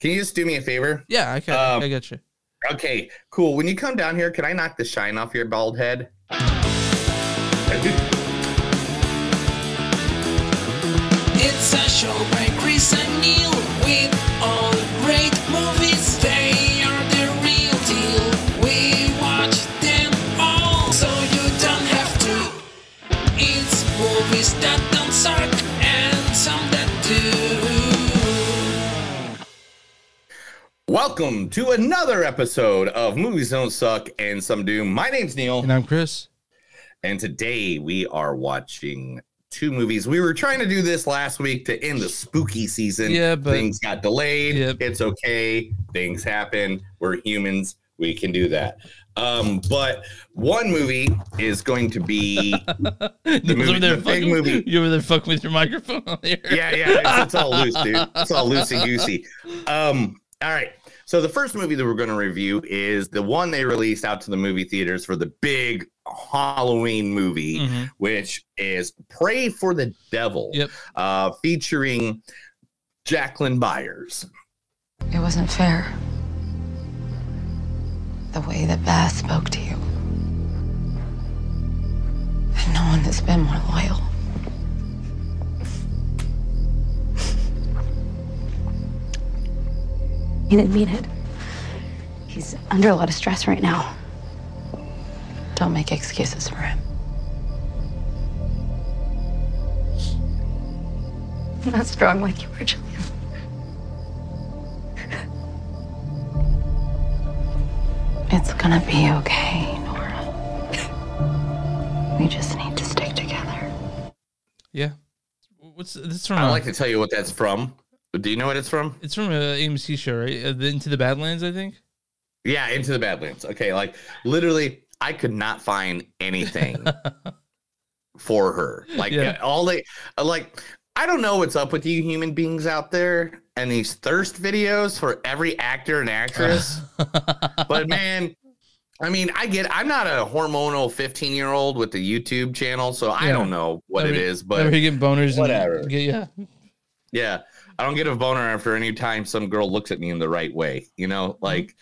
Can you just do me a favor? Yeah, I can. Um, I got you. Okay, cool. When you come down here, can I knock the shine off your bald head? It's a show by Chris and Neil with all Welcome to another episode of Movies Don't Suck and Some Do. My name's Neil, And I'm Chris. and today we are watching two movies. We were trying to do this last week to end the spooky season. Yeah, but- things got delayed. Yep. It's okay. Things happen. We're humans. We can do that. Um, but one movie is going to be Neil's movie- the big movie. You over there fucking with your microphone on there. yeah, yeah, it's, it's all loose, dude. It's all loosey goosey. Um, all right. So the first movie that we're going to review is the one they released out to the movie theaters for the big Halloween movie, Mhm. which is "Prey for the Devil," Yep. uh, featuring Jacqueline Byers. It wasn't fair. The way that Bass spoke to you. And no one has been more loyal. He didn't mean it. He's under a lot of stress right now. Don't make excuses for him. I'm not strong like you were, Julian. It's gonna be okay, Nora. We just need to stick together. Yeah. What's this from? I don't uh, like to tell you what that's from. Do you know what it's from? It's from a AMC show, right? Uh, Into the Badlands, I think. Yeah, Into the Badlands. Okay, like literally, I could not find anything for her. Like Yeah. all they uh, like. I don't know what's up with you human beings out there and these thirst videos for every actor and actress. but man, I mean, I get. I'm not a hormonal 15 year old with the YouTube channel, so I Yeah. don't know what it Every- is. Whenever But you get boners, and whatever. Get, yeah. yeah, I don't get a boner after any time some girl looks at me in the right way. You know, like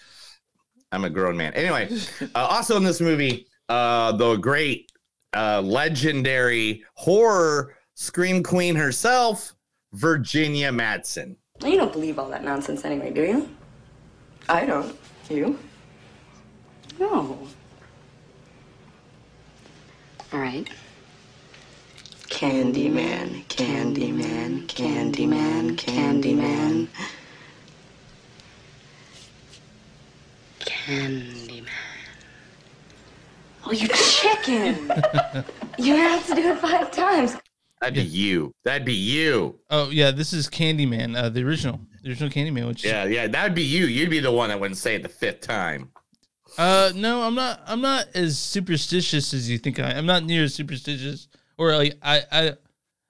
I'm a grown man. Anyway, uh, also in this movie, uh, the great, uh, legendary horror scream queen herself, Virginia Madsen. You don't believe all that nonsense anyway, do you? I don't. You? No. All right. Candyman, Candyman, Candyman, Candyman. Candyman. Oh, you chicken! you have to do it five times. That'd be you. That'd be you. Oh yeah, this is Candyman, uh, the original, the original Candyman. Which Yeah, yeah, that'd be you. You'd be the one that wouldn't say it the fifth time. Uh, no, I'm not. I'm not as superstitious as you think I. I'm not near as superstitious, or like I, I,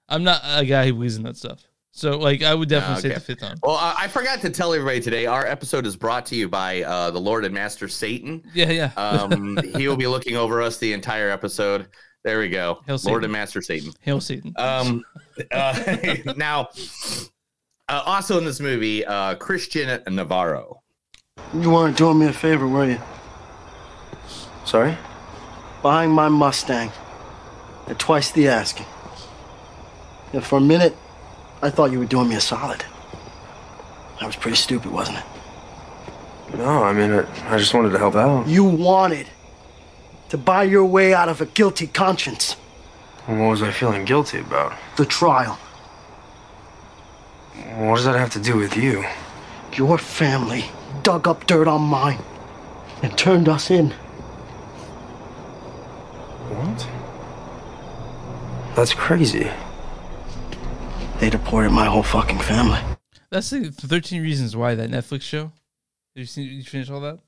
I'm not a guy who believes in that stuff. So like, I would definitely Ah, say okay. the fifth time. Well, I, I forgot to tell everybody today. Our episode is brought to you by uh, the Lord and Master Satan. Yeah, yeah. Um, he will be looking over us the entire episode. There we go. Hail Lord Satan. and Master Satan. Hail Satan. Um, uh, now, uh, also in this movie, uh, Christian Navarro. You weren't doing me a favor, were you? Sorry? Buying my Mustang at twice the asking. Yeah, for a minute, I thought you were doing me a solid. That was pretty stupid, wasn't it? No, I mean, I, I just wanted to help out. You wanted to buy your way out of a guilty conscience. What was I feeling guilty about? The trial. What does that have to do with you? Your family dug up dirt on mine and turned us in. What? That's crazy. They deported my whole fucking family. That's the 13 Reasons Why that Netflix show. Have you seen? You finished all that?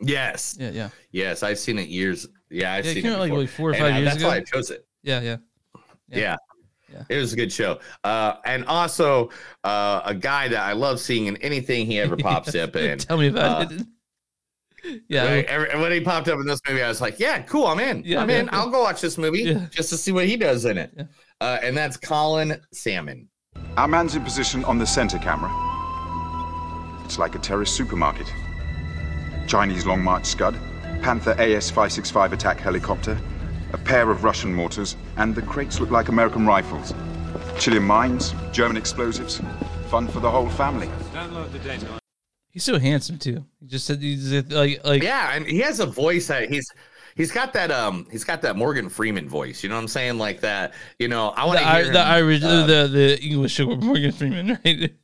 Yes. Yeah, yeah, Yes, I've seen it years. Yeah, I've Yeah, it seen came it out, like, before. like four or And, five uh, years That's ago. why I chose it. yeah, yeah. Yeah. Yeah. Yeah. It was a good show. Uh, and also uh, a guy that I love seeing in anything he ever pops up in. Tell me about uh, it. Yeah, When, every- when he popped up in this movie, I was like, "Yeah, cool, I'm in. Yeah, I'm yeah, in. yeah. I'll go watch this movie Yeah. just to see what he does in it." Yeah. Uh, and that's Colin Salmon. Our man's in position on the center camera. It's like a terrorist supermarket. Chinese Long March Scud, Panther AS 565 attack helicopter, a pair of Russian mortars, and the crates look like American rifles. Chilean mines, German explosives. Fun for the whole family. He's so handsome too. He just said he's like like Yeah, and he has a voice that he's he's got that um he's got that Morgan Freeman voice. You know what I'm saying? Like that. You know, I want the, to I, hear the him, Irish uh, the the English Morgan Freeman, right?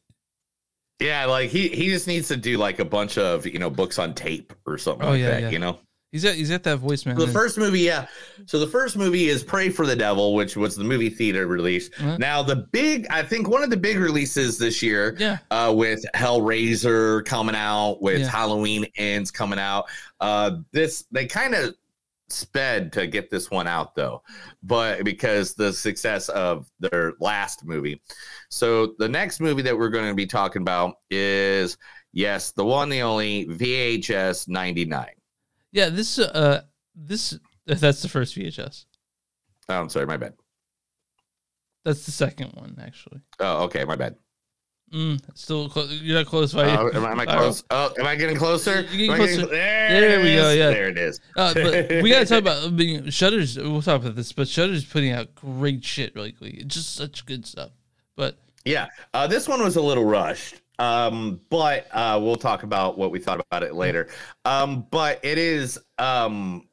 Yeah, like he he just needs to do like a bunch of you know books on tape or something Oh, like yeah, that. yeah. You know. He's got he's that voice, man. The first movie, yeah. So the first movie is Prey for the Devil, which was the movie theater release. Now the big, I think one of the big releases this year, Yeah. uh, with Hellraiser coming out, with Yeah. Halloween Ends coming out. Uh, this they kind of sped to get this one out though, but because the success of their last movie. So the next movie that we're going to be talking about is yes, the one, the only VHS ninety nine. Yeah, this uh this that's the first VHS. Oh, I'm sorry, my bad. That's the second one actually. Oh, okay, my bad. Mm, still close. You're not close. By Oh, am, I- am I close? Oh, am I getting closer? You're Am I getting closer. There, There we go, yeah. there it is. Uh, but we gotta talk about I mean, Shudder's. We'll talk about this, but Shudder's putting out great shit really quickly. Just such good stuff. But Yeah, uh, this one was a little rushed, um, but uh, we'll talk about what we thought about it later. Um, but it is, um,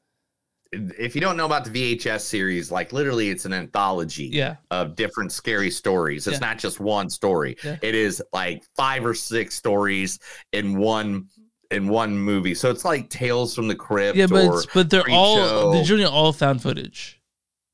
if you don't know about the VHS series, like literally, it's an anthology yeah, of different scary stories. It's Yeah. not just one story. Yeah. It is like five or six stories in one in one movie. So it's like Tales from the Crypt. yeah, but or but they're all Creepshow. they're generally all found footage.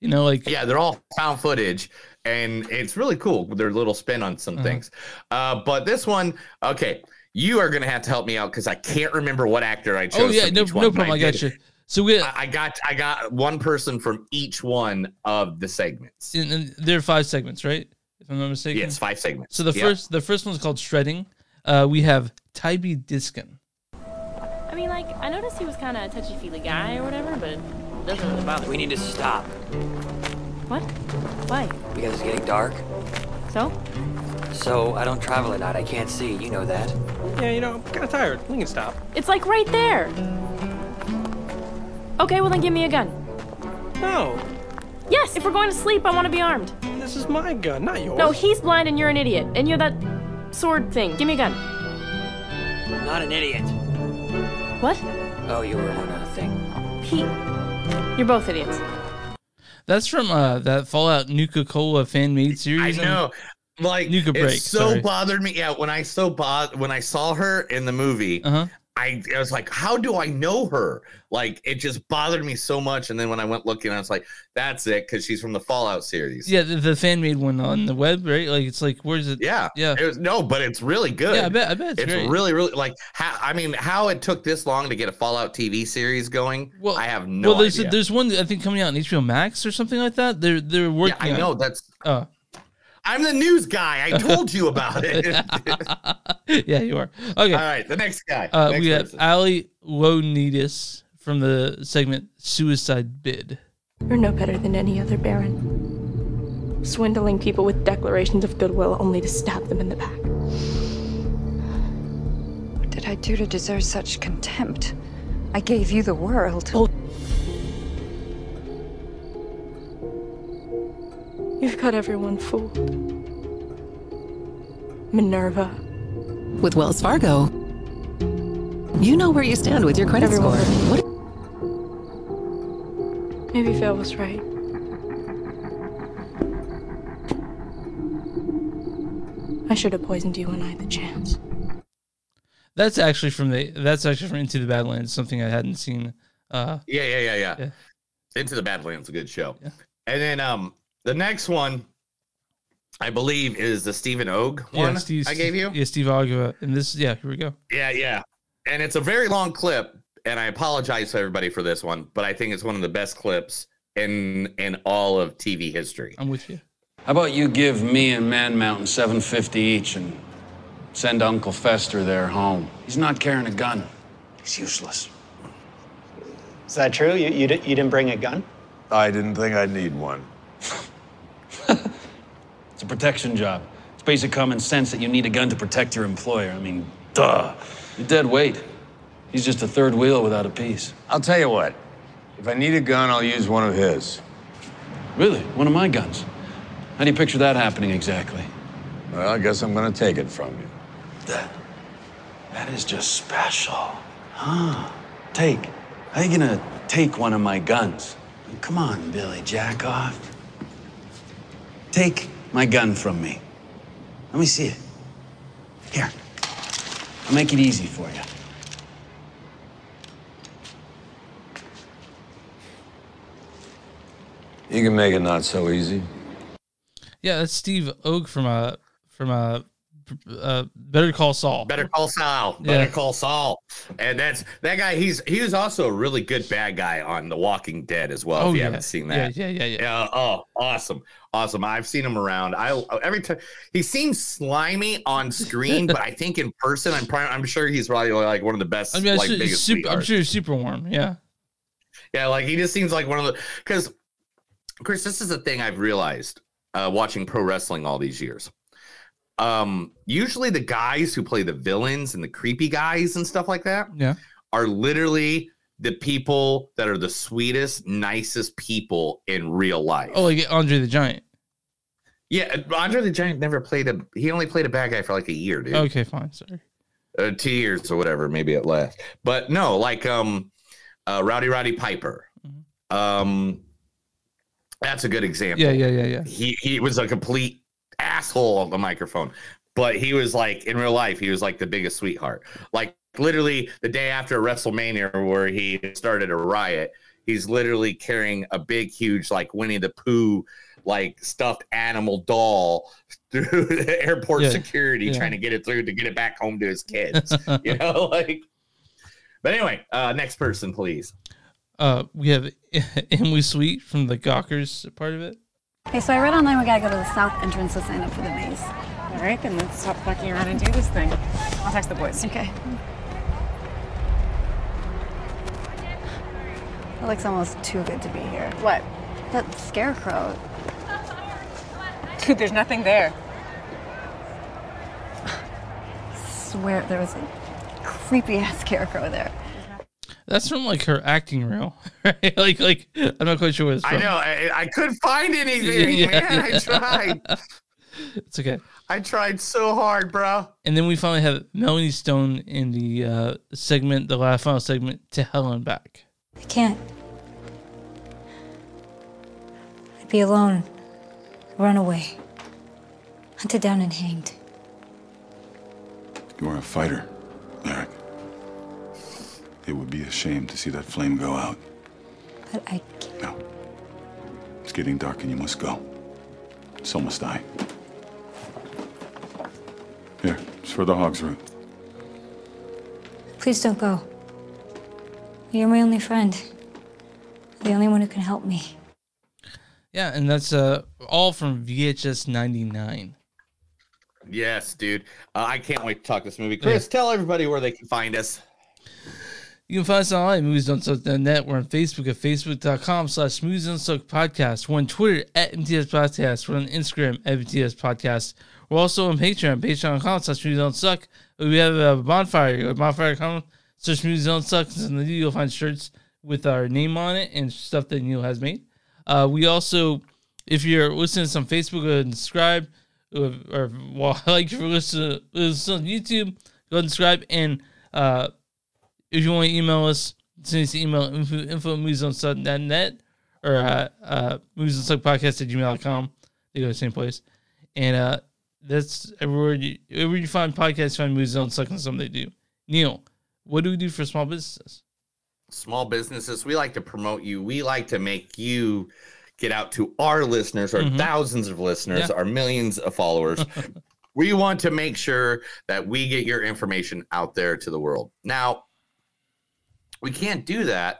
You know, like Yeah, they're all found footage, and it's really cool. with Their little spin on some Uh-huh. things. Uh, but this one, okay, you are gonna have to help me out because I can't remember what actor I chose. oh yeah, from no each no but problem. I, got you. So we I I got I got one person from each one of the segments. and, and there are five segments, right? If I'm not mistaken. Yes, five segments. So the Yeah. first the first one's called shredding. Uh, we have Tybee Diskin. I mean, like, I noticed he was kind of a touchy feely guy or whatever, but it doesn't really bother We need to stop What? Why? because it's getting dark. So? So I don't travel at night. I can't see. You know that. Yeah, you know, I'm kind of tired. We can stop. It's like right there. Okay, well then give me a gun. No, Yes, if we're going to sleep, I want to be armed. this is my gun, not yours. No, he's blind and you're an idiot, and you're that sword thing. Give me a gun. I'm not an idiot. What? Oh, you were on a thing. He. You're both idiots. That's from uh, that Fallout Nuka Cola fan made series. I know. Like Nuka it break, so sorry. bothered me. Yeah, when I so bod when I saw her in the movie, Uh huh. I, I was like, how do I know her? Like it just bothered me so much. And then when I went looking, I was like, that's it, because she's from the Fallout series. Yeah, the, the fan made one on the web, right? Like it's like where's it? Yeah. Yeah. It was no, but it's really good. Yeah, I bet. I bet it's, It's great. really, really like how I mean, how it took this long to get a Fallout TV series going. Well, I have no well, there's idea. there's one I think coming out on HBO Max or something like that. They're they're working. yeah. I on- know that's. Oh, I'm the news guy. I told you about it. yeah, you are. Okay. All right, the next guy. Uh, Next we have. Ally Ioannides from the segment Suicide Bid. You're no better than any other Baron. Swindling people with declarations of goodwill only to stab them in the back. What did I do to deserve such contempt? I gave you the world. You've got everyone fooled. Minerva. With Wells Fargo, you know where you stand with your credit Everyone score. What Maybe Phil was right. I should have poisoned you when I had the chance. That's actually from the that's actually from Into the Badlands, something I hadn't seen. Uh, Yeah, yeah, yeah, yeah. Yeah. Into the Badlands, is a good show. Yeah. And then um the next one, I believe, is the Steven Ogg one yeah, Steve, I gave you. Yeah, Steve Agua. And this, yeah, here we go. Yeah, yeah. And it's a very long clip, and I apologize to everybody for this one, but I think it's one of the best clips in in all of TV history. I'm with you. How about you give me and Man Mountain 750 each and send Uncle Fester there home? He's not carrying a gun. He's useless. Is that true? You, you, di- you didn't bring a gun? I didn't think I'd need one. It's a protection job. It's basic common sense that you need a gun to protect your employer. I mean, Duh. You're dead weight. He's just a third wheel without a piece. I'll tell you what. If I need a gun, I'll use one of his. Really? One of my guns? How do you picture that happening exactly? Well, I guess I'm gonna take it from you. That. That is just special. Huh. Take. How you gonna take one of my guns? Come on, Billy Jackoff. Take my gun from me. Let me see it. Here. I'll make it easy for you. You can make it not so easy. Yeah, that's Steve Ogg from uh from uh, uh Better Call Saul. Better Call Saul. Better Yeah. Call Saul. And that's that guy. He's he was also a really good bad guy on The Walking Dead as well. Oh, if you yeah. haven't seen that, yeah, yeah, yeah. Yeah. Oh, awesome, awesome. I've seen him around. I every time he seems slimy on screen, but I think in person, I'm probably, I'm sure he's probably like one of the best. I mean, I'm like sure, biggest super, I'm sure he's super warm. Yeah. Yeah, like he just seems like one of the because Chris, this is the thing I've realized uh, watching pro wrestling all these years. Um, usually the guys who play the villains and the creepy guys and stuff like that Yeah. are literally the people that are the sweetest, nicest people in real life. Oh, like Andre the Giant. Yeah, Andre the Giant never played a. He only played a bad guy for like a year, dude. Okay, fine. Sorry. uh, two years or whatever, maybe at last. But no, like um, uh, Rowdy Roddy Piper. Um, that's a good example. Yeah, yeah, yeah, yeah. He he was a complete asshole on the microphone, but he was like in real life, he was like the biggest sweetheart. Like literally the day after WrestleMania, where he started a riot, he's literally carrying a big, huge like Winnie the Pooh like stuffed animal doll through the airport Yeah, security yeah. trying to get it through to get it back home to his kids. you know, like. But anyway, uh, next person, please. Uh, we have Emily Sweet from the Gawkers part of it. Okay, so I read online we gotta go to the south entrance to sign up for the maze. All right, then let's stop fucking around and do this thing. I'll text the boys. Okay. That looks almost too good to be here. What? That scarecrow. Dude, there's nothing there. I Swear there was a creepy ass scarecrow there. That's from like her acting reel, right? like, like I'm not quite sure what it's from. I from. know. I, I couldn't find anything, Yeah, man. I tried. It's okay. I tried so hard, bro. And then we finally have Melanie Stone in the uh, segment, the last final segment, to Hell and Back. I can't. I'd be alone, run away, hunted down and hanged. You are a fighter, Eric. It would be a shame to see that flame go out. But I can't. No. It's getting dark and you must go. So must I. Here, it's for the hog's root. Please don't go. You're my only friend. The only one who can help me. Yeah, and that's uh, all from VHS 99. Yes, dude. Uh, I can't wait to talk this movie. Chris, tell everybody where they can find us. You can find us online at moviesdon'tsuck.net. We're on Facebook at facebook.com slash movies don't suck podcast. We're on Twitter at MTS Podcast. We're on Instagram at MTS Podcast. We're also on Patreon, patreon.com slash movies don't suck. We have a bonfire, go to bonfire.com slash movies don't suck. And then you'll find shirts with our name on it and stuff that Neil has made. Uh, we also, if you're listening to us on Facebook, go ahead and subscribe. Or, or well, like if you're listening, listening on YouTube, go ahead and subscribe. And uh, if you want to email us, send us an email info, info at moviesonsuck.net or uh, uh, moviesonsuckpodcast at gmail.com. They go to the same place. And uh, that's everywhere you, everywhere you find podcasts, find movies on suck and something they do. Neil, what do we do for small businesses? Small businesses, we like to promote you. We like to make you get out to our listeners, our Mhm. thousands of listeners, Yeah. our millions of followers. we want to make sure that we get your information out there to the world. Now, we can't do that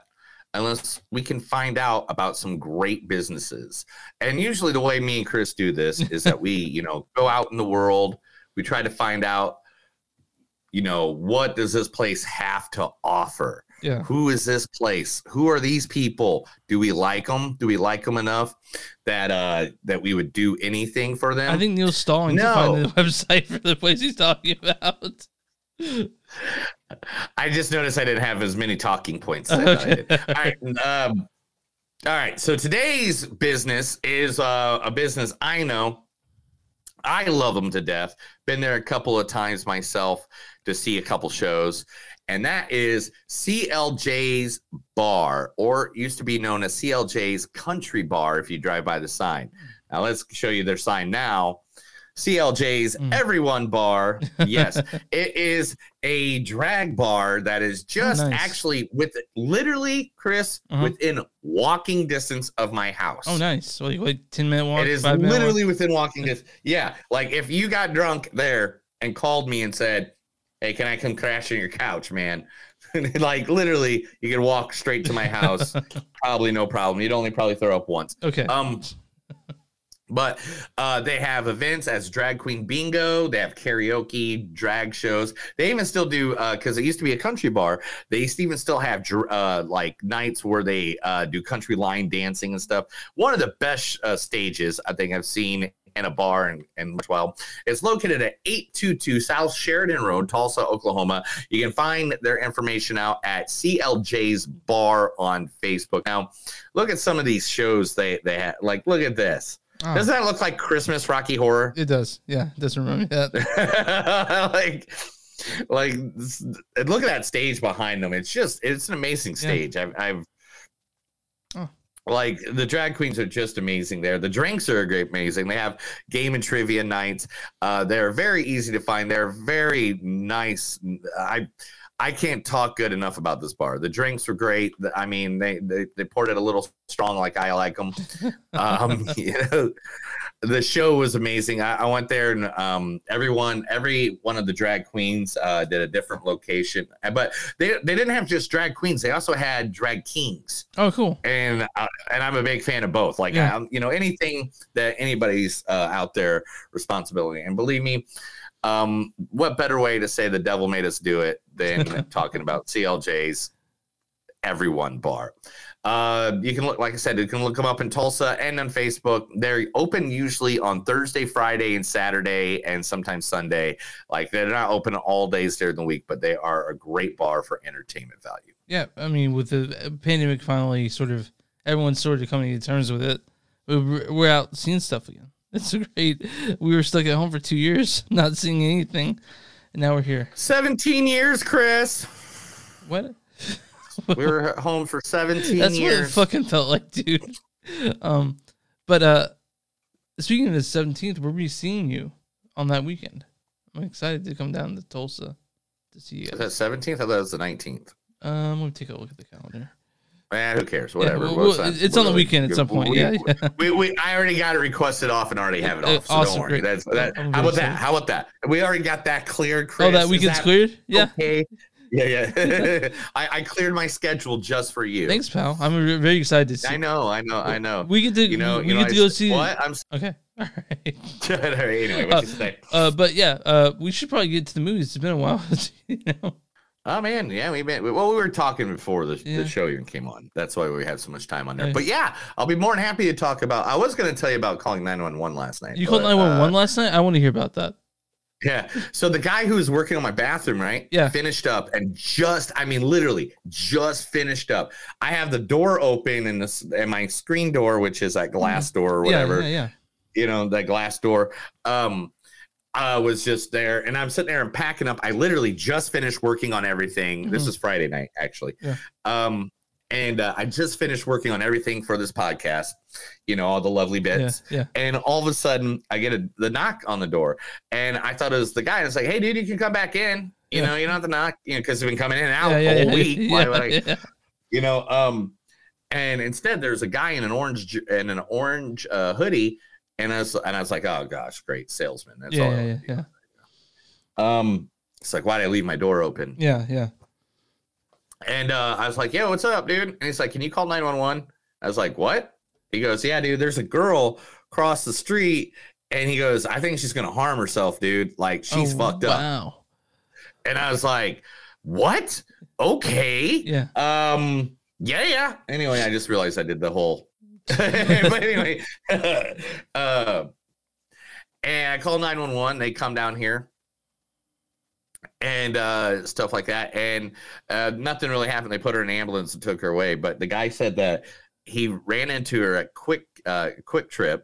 unless we can find out about some great businesses. And usually the way me and Chris do this is that we, you know, go out in the world, we try to find out you know, what does this place have to offer? Yeah. Who is this place? Who are these people? Do we like them? Do we like them enough that uh that we would do anything for them? I think Neil's stalling to No. find the website for the place he's talking about. I just noticed I didn't have as many talking points. As I I did. All right. Um, all right. So today's business is uh, a business I know. I love them to death. Been there a couple of times myself to see a couple shows, and that is CLJ's Bar, or used to be known as CLJ's Country Bar. If you drive by the sign, now let's show you their sign now. CLJ's Everyone Bar. Yes, it is a drag bar that is just nice. actually with literally Chris Uh-huh. within walking distance of my house. Oh, nice. Like, like ten minute walk. It is literally within walking distance. Yeah, like if you got drunk there and called me and said, "Hey, can I come crash on your couch, man?" like literally, you could walk straight to my house. probably no problem. You'd only probably throw up once. Okay. Um, but uh, they have events as drag queen bingo. They have karaoke, drag shows. They even still do because it used to be a country bar. They used to even still have uh, like nights where they uh, do country line dancing and stuff. One of the best uh, stages I think I've seen in a bar in, in well. It's located at 822 South Sheridan Road, Tulsa, Oklahoma. You can find their information out at CLJ's Bar on Facebook. Now, look at some of these shows they they have. Like, look at this. Oh. Doesn't that look like Christmas Rocky Horror? It does. Yeah, it does remind me that. like, like look at that stage behind them. It's just it's an amazing stage. I've, I've Oh. like the drag queens are just amazing there. The drinks are great, amazing. They have game and trivia nights. Uh, they're very easy to find. They're very nice. I I can't talk good enough about this bar. The drinks were great. I mean, they they, they poured it a little strong, like I like them. um, you know, the show was amazing. I, I went there and um, everyone, every one of the drag queens uh, did a different location. But they they didn't have just drag queens. They also had drag kings Oh, cool. and uh, and I'm a big fan of both. Like, Yeah. um, you know, anything that anybody's uh, out there responsibility. And believe me, um, what better way to say the devil made us do it than talking about CLJ's Everyone Bar. Uh, you can look, like I said, you can look them up in Tulsa and on Facebook. They're open usually on Thursday, Friday, and Saturday, and sometimes Sunday. Like they're not open all days during the week, but they are a great bar for entertainment value. Yeah, I mean, with the pandemic finally sort of everyone's sort of coming to terms with it, we're, we're out seeing stuff again. It's great. We were stuck at home for two years, not seeing anything, and now we're here. 17 years, Chris. What? we were at home for 17 That's years. what it fucking felt like, dude. Um, but uh, speaking of the seventeenth, we'll be seeing you on that weekend. I'm excited to come down to Tulsa to see you. Is that 17th? I thought it was the 19th. Um, let me take a look at the calendar. Man, who cares? Yeah, Whatever. well, What's well, that? it's on the weekend at some point, We, yeah, yeah. We, we, I already got it requested off and already have it Uh, off. So awesome, don't worry. That's, that, how about that? How about that? We already got that cleared, Chris. Oh, that weekend's cleared? Yeah. Okay. Yeah, yeah. I, I cleared my schedule just for you. Thanks, pal. I'm very excited to see. I know, I know, I know. We get to you know, we you know, get to I go see What? I'm okay. All right. Anyway, what you say? Uh, but yeah, uh, we should probably get to the movies. It's been a while. you know. Oh man, yeah, we been well. We were talking before the, Yeah. the show even came on. That's why we had so much time on there. But yeah, I'll be more than happy to talk about. I was going to tell you about calling nine one one last night. You called nine one one uh, last night. I want to hear about that. Yeah. So the guy who was working on my bathroom, right? Yeah. Finished up and just, I mean, literally just finished up. I have the door open and this and my screen door, which is that glass door or Mm-hmm. Yeah, whatever. yeah, yeah. You know, that glass door. Um, I was just there and I'm sitting there and packing up. I literally just finished working on everything. This Mhm. is Friday night, actually. Yeah. Um, and uh, I just finished working on everything for this podcast, you know, all the lovely bits. Yeah, And all of a sudden, I get a, the knock on the door, and I thought it was the guy. And it's like, "Hey, dude, you can come back in. You Yeah. know, you don't have to knock, you know, because you've been coming in and out Yeah, yeah, all yeah, week. Why yeah, would I- yeah. You know, um, and instead, there's a guy in an orange in an orange uh, hoodie, and I was and I was like, "Oh gosh, great salesman." That's all. Yeah, I yeah, yeah, yeah. Um, it's like, why did I leave my door open? Yeah, yeah. And uh, I was like, "Yo, what's up, dude?" And he's like, "Can you call 911?" I was like, "What?" He goes, "Yeah, dude. There's a girl across the street, and he goes, I think she's gonna harm herself, dude. Like she's Oh, fucked up." Wow. And I was like, "What? Okay. Yeah. Um. Yeah, yeah." Anyway, I just realized I did the whole. but anyway, uh, and I call 911. They come down here. and uh, stuff like that. And uh, nothing really happened. They put her in an ambulance and took her away. But the guy said that he ran into her at quick uh, QuikTrip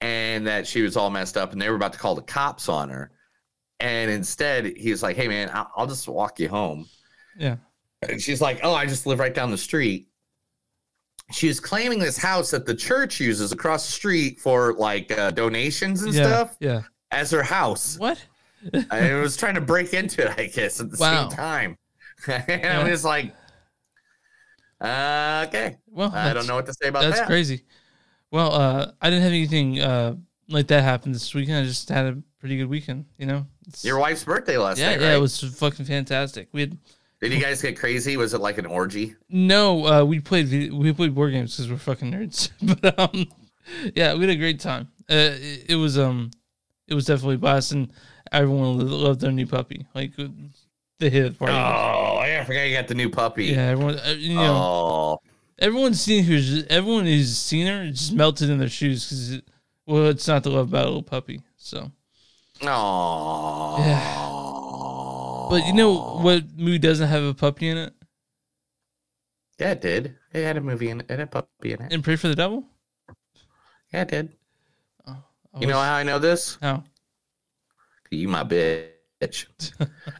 and that she was all messed up and they were about to call the cops on her. And instead, he's like, Hey, man, I'll, I'll just walk you home. Yeah. And she's like, Oh, I just live right down the street. She was claiming this house that the church uses across the street for like uh, donations and yeah. stuff Yeah. as her house. What? I was trying to break into it, I guess, at the Wow. same time. and Yeah. I was like, uh, okay. Well, I don't know what to say about That's that. crazy. Well, uh, I didn't have anything uh, like that happen this weekend. I just had a pretty good weekend. You know. It's- Your wife's birthday last yeah, night, yeah, right? it was fucking fantastic. We had Did you guys get crazy? Was it like an orgy? no, uh, we played we played board games because we're fucking nerds. but um, yeah, we had a great time. Uh, it, it was um, it was definitely blast, and everyone loved their new puppy. Like the hit party. Oh, I forgot you got the new puppy. Yeah, everyone. Uh, you know, Oh, everyone's seen who's everyone who's seen her just melted in their shoes because it, well, it's not the love little puppy. So oh. yeah. But you know what movie doesn't have a puppy in it? Yeah, it did. It had a movie in it. It had a puppy in it. And Prey for the Devil. Yeah, it did. Oh, I You know how I know this? How? You my bitch.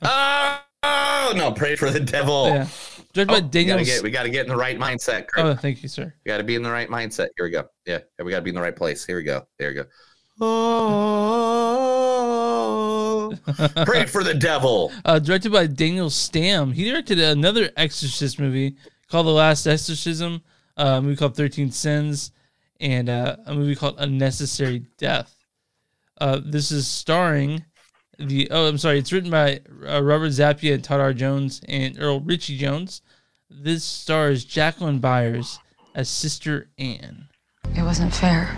oh, oh, no! Prey for the devil. Yeah. Directed by Oh, we Daniel. gotta get we gotta get in the right mindset. Chris. Oh, thank you, sir. We gotta be in the right mindset. Here we go. Yeah, we gotta be in the right place. Here we go. There we go. Oh, prey for the devil. Uh, directed by Daniel Stamm. He directed another Exorcist movie called The Last Exorcism, uh, a movie called Thirteen Sins, and uh, a movie called A Necessary Death. Uh, this is starring the. Oh, I'm sorry. It's written by uh, Robert Zappia and Todd R. Jones and Earl Richey Jones. This stars Jacqueline Byers as Sister Anne. It wasn't fair.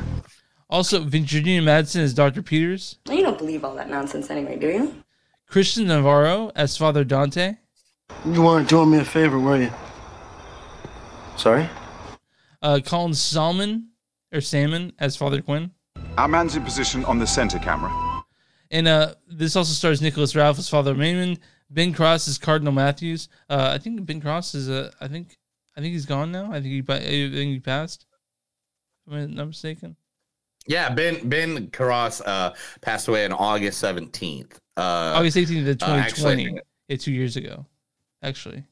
Also, Virginia Madsen as Dr. Peters. You don't believe all that nonsense anyway, do you? Christian Navarro as Father Dante. You weren't doing me a favor, were you? Sorry? Uh, Colin Salmon or Salmon as Father Quinn. Our man's in position on the center camera. And uh, this also stars Nicholas Ralph as Father Raymond. Ben Cross as Cardinal Matthews. Uh, I think Ben Cross is uh, I think I think he's gone now. I think he pa- I think he passed. Am I not mistaken? Yeah, Ben Ben Cross uh, passed away on August seventeenth. Uh, August 18th of uh, 2020. actually, yeah, two years ago, actually,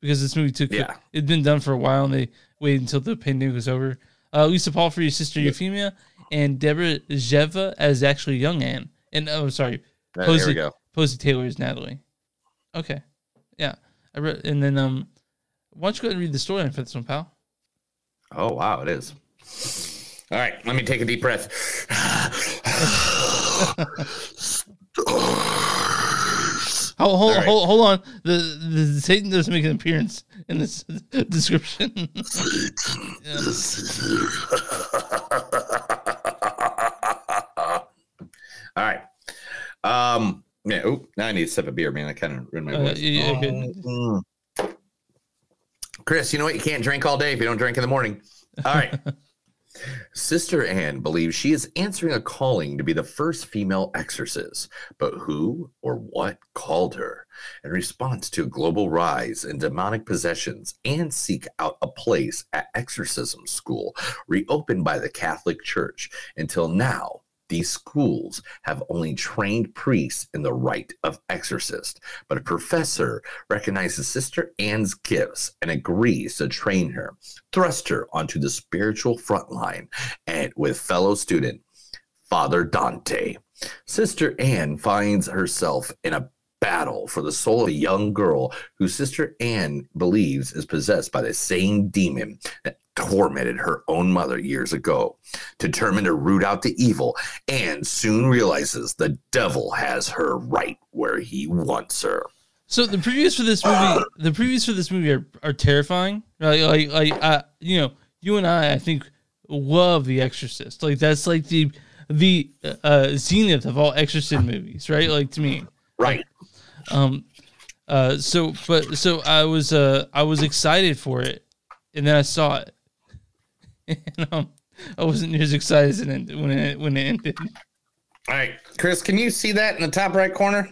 because this movie took Yeah. it'd been done for a while and they waited until the pandemic was over. Uh, Lisa Palfrey your sister Euphemia and Deborah Jeva as actually young Anne. And oh, sorry, there Posy. Posy Taylor is Natalie. Okay, yeah, I read, and then um, why don't you go ahead and read the storyline for this one, pal? Oh wow, it is. All right, let me take a deep breath. Hold, hold, right. hold, hold on. The, the Satan doesn't make an appearance in this description. All right. Um. Yeah. Oh, now I need to sip a beer, man. I kind of ruined my Uh, voice. yeah, okay. Mm. Chris, you know what? You can't drink all day if you don't drink in the morning. All right. Sister Anne believes she is answering a calling to be the first female exorcist, but who or what called her? In response to a global rise in demonic possessions and seek out a place at exorcism school reopened by the Catholic Church. Until now, these schools have only trained priests in the rite of exorcist, but a professor recognizes Sister Anne's gifts and agrees to train her, thrust her onto the spiritual front line, and with fellow student Father Dante. Sister Anne finds herself in a battle for the soul of a young girl who Sister Anne believes is possessed by the same demon that tormented her own mother years ago. Determined to root out the evil, and soon realizes the devil has her right where he wants her. So the previews for this movie, the previews for this movie are, are terrifying. Like, like, like uh, you know, you and I, I think, love The Exorcist. Like that's like the the uh, zenith of all Exorcist movies, right? Like to me, right? Um, uh, so but so I was uh I was excited for it, and then I saw it, and um, I wasn't as excited as it ended, when it when it ended. All right, Chris, can you see that in the top right corner?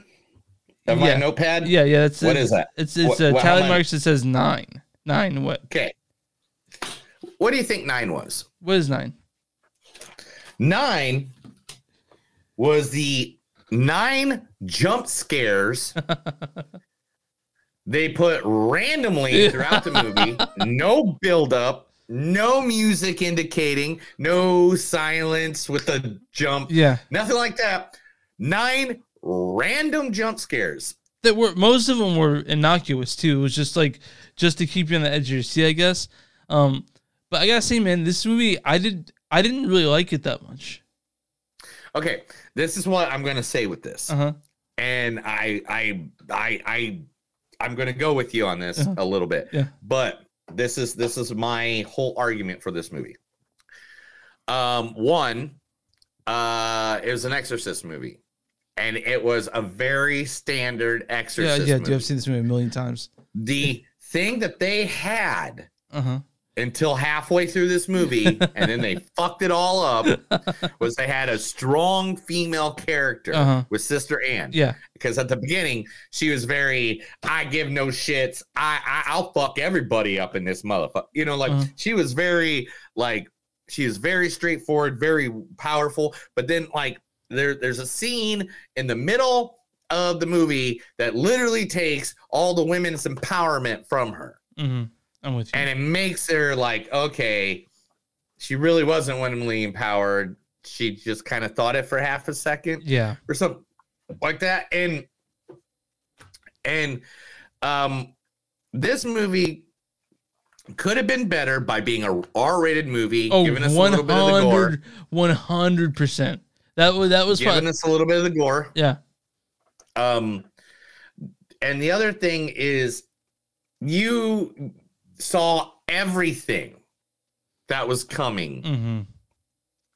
of my Yeah. notepad. Yeah, yeah. It's What it's, is that? It's it's What- uh, what- tally many? marks. It says nine. Nine. What? Okay. What do you think nine was? What is nine? Nine was the nine jump scares they put randomly throughout the movie. No build up, no music indicating, no silence with the jump. Yeah. Nothing like that. Nine random jump scares. That were most of them were innocuous too. It was just like just to keep you on the edge of your seat, I guess. Um, but I gotta say, man, this movie I did I didn't really like it that much. Okay, this is what I'm gonna say with this. Uh-huh. and I I I I I'm gonna go with you on this Uh-huh. a little bit. Yeah. But this is this is my whole argument for this movie. Um, one, uh, it was an Exorcist movie, and it was a very standard Exorcist yeah, movie. dude, I've seen this movie a million times. the thing that they had Uh huh. Until halfway through this movie, and then they fucked it all up, was they had a strong female character Uh-huh. with Sister Anne. Yeah. Because at the beginning, she was very, I give no shits. I, I I'll fuck everybody up in this motherfucker. You know, like Uh-huh. she was very like she is very straightforward, very powerful. But then like there there's a scene in the middle of the movie that literally takes all the women's empowerment from her hmm I'm with you. and it makes her like okay she really wasn't womanly empowered she just kind of thought it for half a second Yeah. or something like that and and um this movie could have been better by being a r-rated movie Oh, giving us a little bit of the gore 100 percent. That was that was giving fun. us a little bit of the gore Yeah. Um, and the other thing is, you saw everything that was coming hmm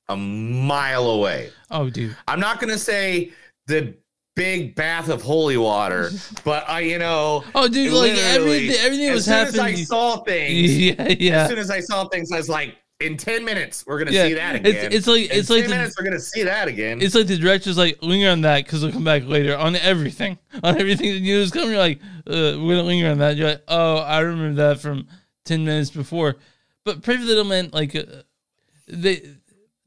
a mile away. Oh, dude. I'm not gonna say the big bath of holy water, but I, you know, Oh, dude, like everything, everything as was soon as I happening. saw things, Yeah, yeah. As soon as I saw things, I was like, in ten minutes, we're gonna Yeah, see that again. it's like- In it's like 10 the- minutes, we're gonna see that again. It's like the director's like linger on that because we'll come back later on everything, on everything that news coming. You're like, uh, we're gonna linger on that. You're like, oh, I remember that from ten minutes before. But Pretty Little Man, like, uh, they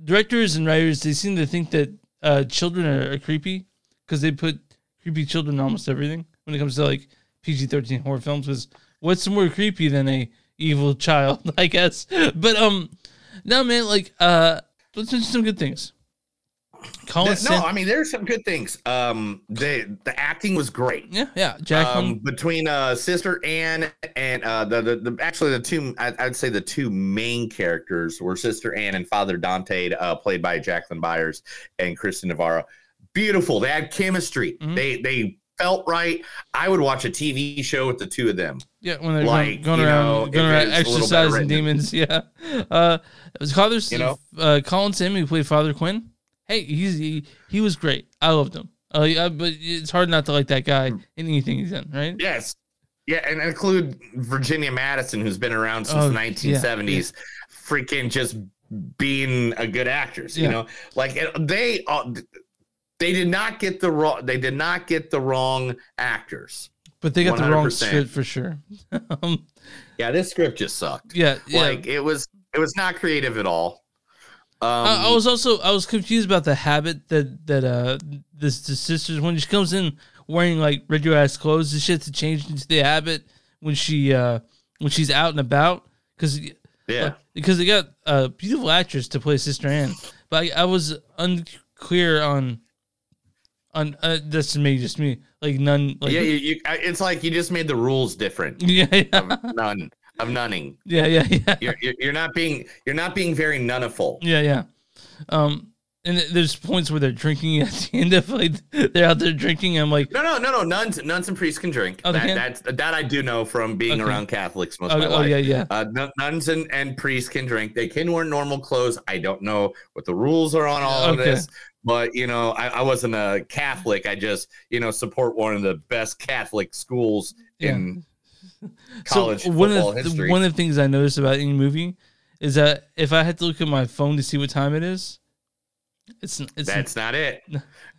directors and writers, they seem to think that uh, children are, are creepy because they put creepy children in almost everything when it comes to like PG-13 horror films. Because what's more creepy than a evil child, I guess. But um, no man, like uh, let's mention some good things. Colin no, I mean there's some good things. Um, the the acting was great. Yeah, yeah. Jacqueline. um, between uh sister Anne and uh the, the, the actually the two I, I'd say the two main characters were sister Anne and Father Dante, uh, played by Jacqueline Byers and Christian Navarro. Beautiful. They had chemistry. Mm-hmm. They they felt right. I would watch a TV show with the two of them. Yeah, when they're like, going, going around, know, going around it's a little better exercising demons. Yeah. Uh, it was Father, You know? uh, Colin Sim who played Father Quinn. Hey, he's he, he was great. I loved him. Uh, yeah, but it's hard not to like that guy in anything he's in, right? Yes. Yeah, and include Virginia Madsen, who's been around since Oh, the yeah, 1970s, freaking just being a good actress. You Yeah. know, like it- they uh, they did not get the wrong they did not get the wrong actors. But they got the wrong 100%. script for sure. um, Yeah, this script just sucked. yeah, yeah. Like it was it was not creative at all. Um, I, I was also I was confused about the habit that that uh this the sisters when she comes in wearing like regular ass clothes, the shit to change into the habit when she uh when she's out and about because Yeah. because they got a beautiful actress to play Sister Anne, but I, I was unclear on on uh, that's me just me like none like yeah, you, you, it's like you just made the rules different. yeah yeah Of none of nunning. yeah yeah yeah You're, you're you're not being you're not being very nunniful. yeah yeah um and there's points where they're drinking at the end of like they're out there drinking. I'm like No, no, no, no. Nuns, nuns and priests can drink. Oh, that, that's that I do know from being Okay. around Catholics most Oh, of my oh, life. yeah, yeah. Uh, nuns and, and priests can drink. They can wear normal clothes. I don't know what the rules are on all of this, but you know, I, I wasn't a Catholic. I just you know support one of the best Catholic schools in college so one football of the, history. one of the things I noticed about any movie is that if I had to look at my phone to see what time it is, It's it's That's not it.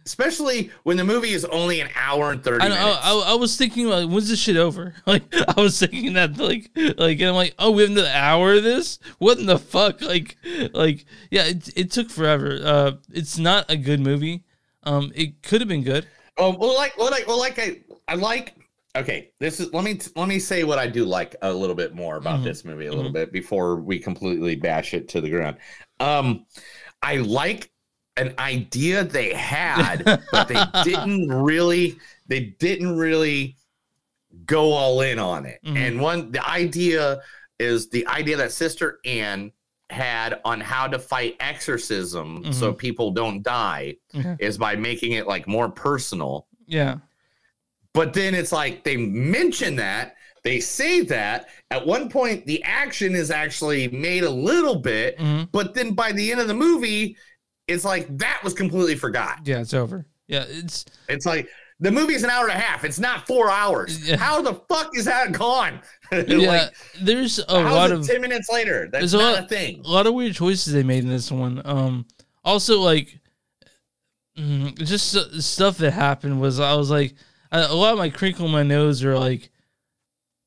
Especially when the movie is only an hour and 30 I, minutes. I, I, I was thinking like, when's this shit over? Like, I was thinking that like, like, and I'm like, oh, we have another hour of this? What in the fuck? Like, like, yeah, it, it took forever. Uh, it's not a good movie. Um, it could have been good. Oh well, like well, like well, like I I like. Okay, this is let me let me say what I do like a little bit more about Mhm. this movie a little Mhm. bit before we completely bash it to the ground. Um, I like an idea they had, but they didn't really they didn't really go all in on it. Mhm. And one the idea is the idea that Sister Anne had on how to fight exorcism so Mhm. people don't die Mhm. is by making it like more personal. Yeah. But then it's like they mention that, they say that. At one point, the action is actually made a little bit, Mhm. but then by the end of the movie, it's like that was completely forgot. Yeah, it's over. Yeah, it's It's like the movie's an hour and a half. It's not four hours. How the fuck is that gone? yeah. Like, there's a lot of 10 minutes later. That's there's a not lot, a thing. a lot of weird choices they made in this one. Um, also like, mm, just stuff that happened was I was like, a a lot of my crinkle in my nose are like,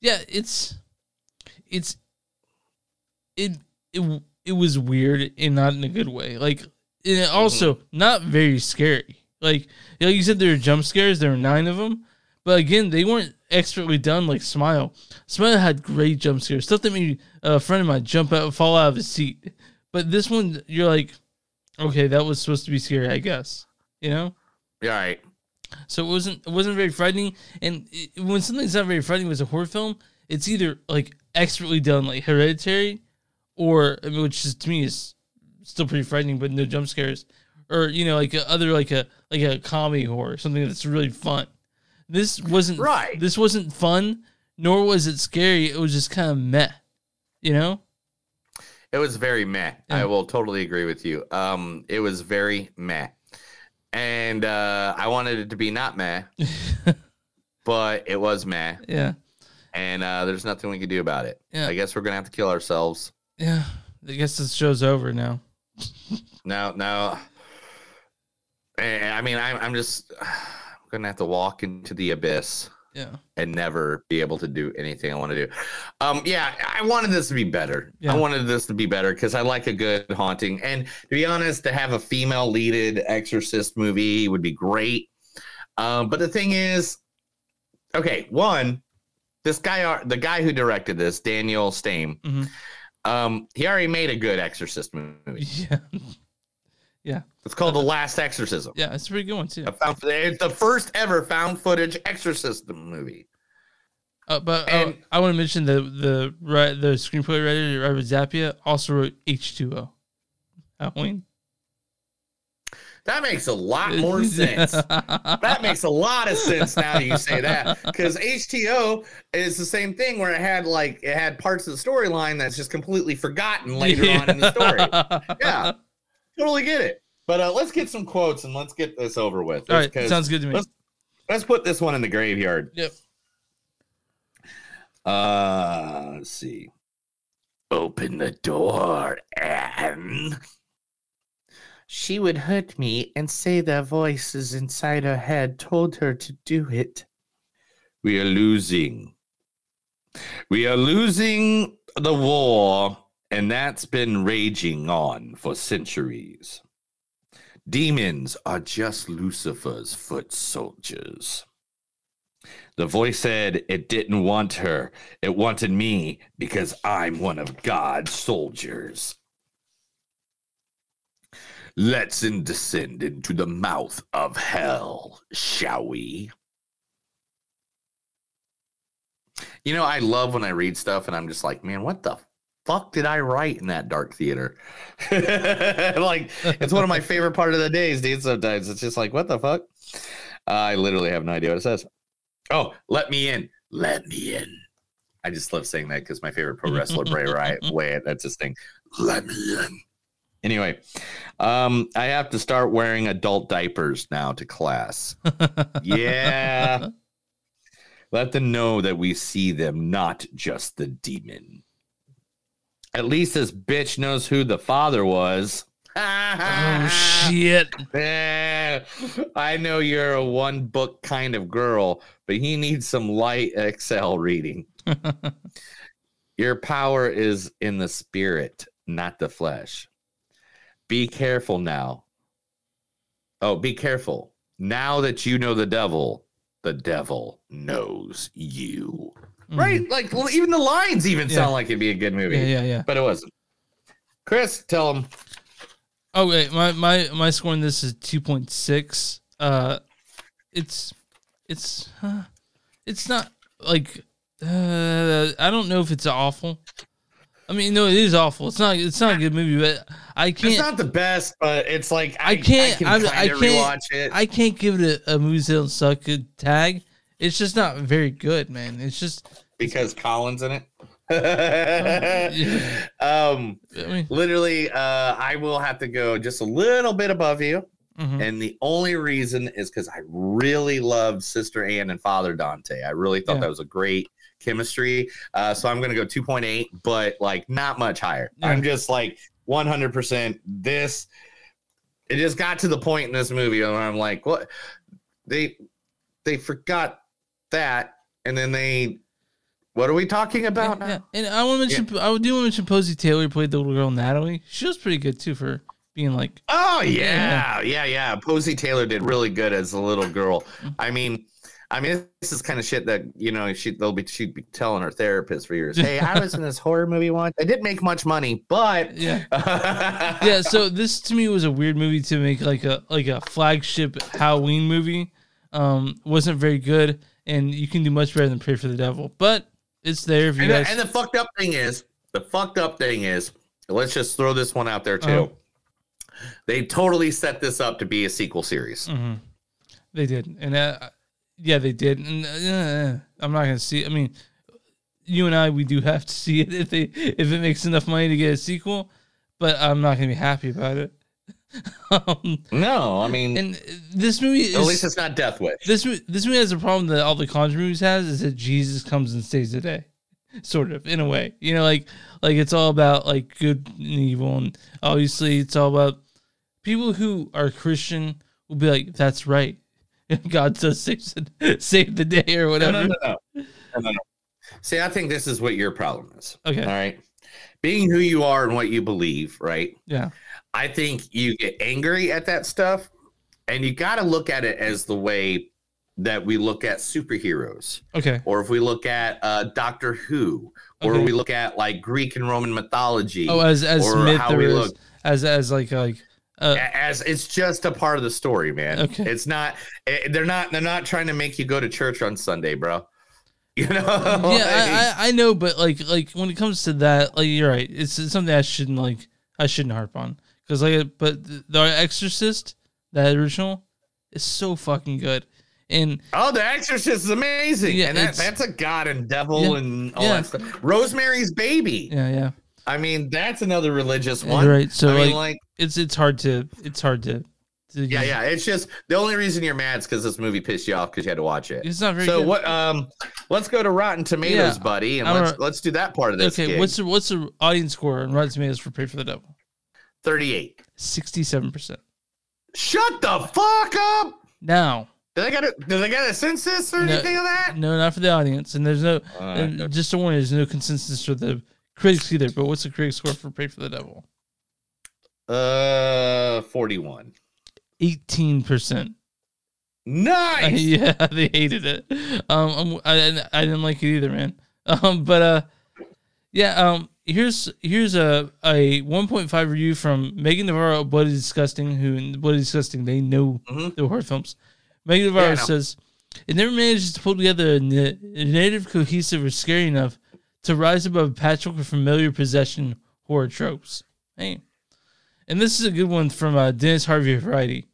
yeah, it's, it's, it it it was weird and not in a good way. Like, and also mm-hmm. not very scary. Like, like you said, there were jump scares. There were nine of them, but again, they weren't expertly done. Like Smile, Smile had great jump scares, stuff that made a friend of mine jump out, fall out of his seat. But this one, you're like, okay, that was supposed to be scary, I guess. You know. Yeah, right. So it wasn't it wasn't very frightening. And it, when something's not very frightening with a horror film, it's either like expertly done, like Hereditary, or which is to me is still pretty frightening, but no jump scares, or you know, like a, other like a like a comedy horror, something that's really fun. This wasn't Right. This wasn't fun, nor was it scary. It was just kind of meh, you know. It was very meh. I will totally agree with you. Um, it was very meh, and uh, I wanted it to be not meh, but it was meh. Yeah. And uh, there's nothing we can do about it. Yeah. I guess we're gonna have to kill ourselves. Yeah, I guess this show's over now. No, no. Eh, I mean, I'm, I'm just I'm gonna have to walk into the abyss. Yeah. And never be able to do anything I want to do. Um, yeah, I wanted this to be better. Yeah. I wanted this to be better because I like a good haunting. And to be honest, to have a female leaded exorcist movie would be great. Um, but the thing is, okay, one, this guy, uh, the guy who directed this, Daniel Stamm, Mhm. um, he already made a good exorcist movie. Yeah. Yeah. It's called The Last Exorcism. Yeah, it's a pretty good one too. Found, it's the first ever found footage exorcism movie. Uh, but uh, I want to mention the the the screenplay writer Robert Zappia also wrote H two O. Halloween. That makes a lot more sense. that makes a lot of sense now that you say that. Because HTO is the same thing where it had like it had parts of the storyline that's just completely forgotten later on in the story. Yeah. Totally get it. But uh, let's get some quotes and let's get this over with. All right, sounds good to me. Let's, let's put this one in the graveyard. Yep. Uh, let's see. Open the door, Anne. She would hurt me and say the voices inside her head told her to do it. We are losing. We are losing the war, and that's been raging on for centuries. Demons are just Lucifer's foot soldiers. The voice said it didn't want her. It wanted me because I'm one of God's soldiers. Let's in descend into the mouth of hell, shall we? You know, I love when I read stuff and I'm just like, man, what the fuck did I write in that dark theater? like, it's one of my favorite part of the days, dude. Sometimes it's just like, what the fuck? I literally have no idea what it says. Oh, let me in. Let me in. I just love saying that because my favorite pro wrestler, Bray Wyatt, Wyatt, that's his thing. Let me in. Anyway, um, I have to start wearing adult diapers now to class. yeah. Let them know that we see them, not just the demon. At least this bitch knows who the father was. oh shit! Eh, I know you're a one book kind of girl, but he needs some light Excel reading. Your power is in the spirit, not the flesh. Be careful now. Oh, be careful. Now that you know the devil, the devil knows you. Right? Like well, even the lines even Yeah. sound like it'd be a good movie. Yeah, yeah, yeah. But it wasn't. Chris, tell him. Oh wait, my my my score on this is two point six. Uh, it's it's uh, it's not like uh, I don't know if it's awful. I mean, no, it is awful. It's not. It's not a good movie, but I can't. It's not the best, but it's like I, I can't. I, can I, I can't. rewatch it. I can't give it a, a movies that don't suck good tag. It's just not very good, man. It's just because Colin's in it. um, literally, uh, I will have to go just a little bit above you. Mhm. And the only reason is because I really loved Sister Anne and Father Dante. I really thought Yeah. that was a great chemistry. Uh, so I'm going to go 2.8, but like not much higher. Yeah. I'm just like 100% this. It just got to the point in this movie where I'm like, what? They they forgot that, and then they. What are we talking about? yeah. And I want to mention. I do want to mention Posy Taylor played the little girl Natalie. She was pretty good too for being like. Oh yeah, yeah, yeah. Posy Taylor did really good as a little girl. I mean, I mean, this is kind of shit that you know she they'll be she'd be telling her therapist for years. Hey, I was in this horror movie once. I didn't make much money, but yeah, yeah. So this to me was a weird movie to make like a like a flagship Halloween movie. Um, wasn't very good, and you can do much better than Prey for the Devil, but it's there if you And the, guys. and the fucked up thing is, the fucked up thing is, let's just throw this one out there too. Uh-huh. They totally set this up to be a sequel series. Mhm. They did, and uh, yeah, they did. And uh, I'm not gonna see. I mean, you and I, we do have to see it if they if it makes enough money to get a sequel, but I'm not gonna be happy about it. um, no, I mean, and this movie is At least it's not Death Wish. this this movie has a problem that all the Conjuring movies has is that Jesus comes and saves the day, sort of in a way. You know, like like it's all about like good and evil, and obviously it's all about people who are Christian will be like, "That's right, God does save the, save the day or whatever." no, no, no. No, no, no. See, I think this is what your problem is. Okay. All right. Being who you are and what you believe, right? Yeah. I think you get angry at that stuff, and you got to look at it as the way that we look at superheroes. Okay. Or if we look at uh, Doctor Who, or Okay. we look at like Greek and Roman mythology. Oh, as as or myth how we as, look as as like like uh, as it's just a part of the story, man. Okay. It's not. eh, They're not. They're not trying to make you go to church on Sunday, bro. You know. yeah, Like- I, I I know, but like like when it comes to that, like you're right. It's, it's something I shouldn't like. I shouldn't harp on because like, but the, the Exorcist, that original, is so fucking good. And Oh, The Exorcist is amazing. Yeah, and that, that's a god and devil Yeah, and all yeah. that stuff. Rosemary's Baby. yeah, yeah, I mean, that's another religious one. you're right. So I mean, like, it's it's hard to it's hard to. to yeah, yeah. It's just the only reason you're mad is because this movie pissed you off because you had to watch it. It's not very So good. what? Um, let's go to Rotten Tomatoes, Yeah, buddy, and let's let's do that part of this. Okay, gig. what's the what's the audience score on Rotten Tomatoes for Prey for the Devil? 38? Sixty-seven percent. Shut the fuck up! Now, Do they got a do they got a census or no, anything of that? no, not for the audience, and there's no. Uh, and just to warn you, there's no consensus for the critics either. But what's the critic score for Prey for the Devil? Uh, 41. Eighteen percent. Nice. yeah, they hated it. Um, I, I didn't like it either, man. Um, but uh, yeah. Um, here's here's a a 1.5 review from Megan Navarro. of Blood disgusting. Who in Blood is disgusting? They know the horror films. Megan Navarro Mm-hmm. Yeah, says it never manages to pull together a, na- a native, cohesive, or scary enough to rise above a patchwork of familiar possession horror tropes. Hey, and this is a good one from uh, Dennis Harvey of Variety.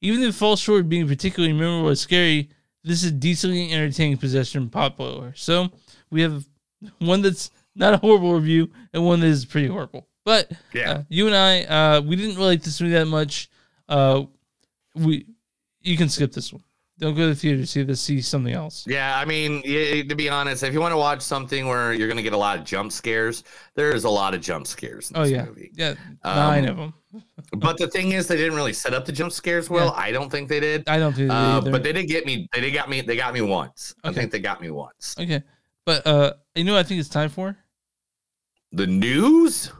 Even if it falls short of being particularly memorable or scary, this is decently entertaining possession pop blower. So we have one that's not a horrible review and one that is pretty horrible. But Yeah. uh, you and I, uh, we didn't really like this movie that much. Uh, we, you can skip this one. Don't go to the theater. See this. See something else. Yeah, I mean, to be honest, if you want to watch something where you're going to get a lot of jump scares, there's a lot of jump scares. In Oh yeah, movie. yeah. Um, Nine of them. but the thing is, they didn't really set up the jump scares well. Yeah. I don't think they did. I don't think they Uh, but they did get me. They did got me. They got me once. I think they got me once. Okay, but uh, you know what I think it's time for. The news.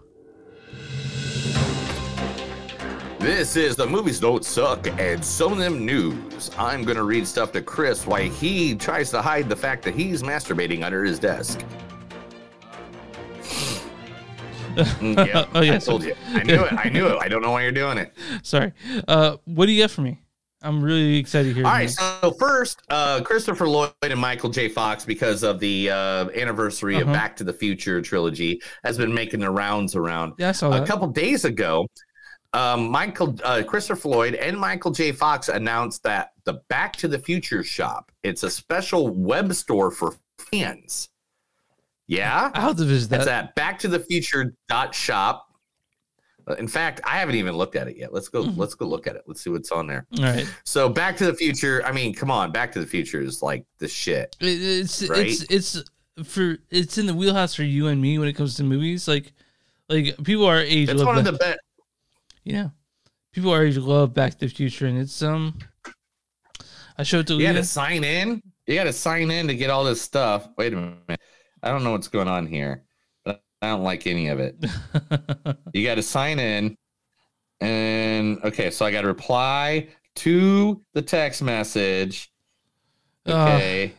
This is the movies don't suck and some of them news. I'm gonna read stuff to Chris while he tries to hide the fact that he's masturbating under his desk. Mm, yeah, Oh, yeah, I told you. I knew it. I knew it. I don't know why you're doing it. Sorry. Uh, what do you get for me? I'm really excited to hear. All right. news. So first, uh, Christopher Lloyd and Michael J. Fox, because of the uh, anniversary of Uh-huh. Back to the Future trilogy, has been making the rounds around. Yeah, a that. couple days ago. Um, Michael uh, Christopher Lloyd and Michael J. Fox announced that the Back to the Future shop. It's a special web store for fans. Yeah, I'll have to visit that. it's that. at backtothefuture.shop. Uh, In fact, I haven't even looked at it yet. Let's go. Let's go look at it. Let's see what's on there. All right. So Back to the Future. I mean, come on, Back to the Future is like the shit. It's Right? it's it's for it's in the wheelhouse for you and me when it comes to movies. Like like people our age. It's love one of the best. Yeah, people our age love Back to the Future, and it's um. I showed it to You got to sign in. You got to sign in to get all this stuff. Wait a minute. I don't know what's going on here. I don't like any of it. you got to sign in. And okay, so I got to reply to the text message. Okay.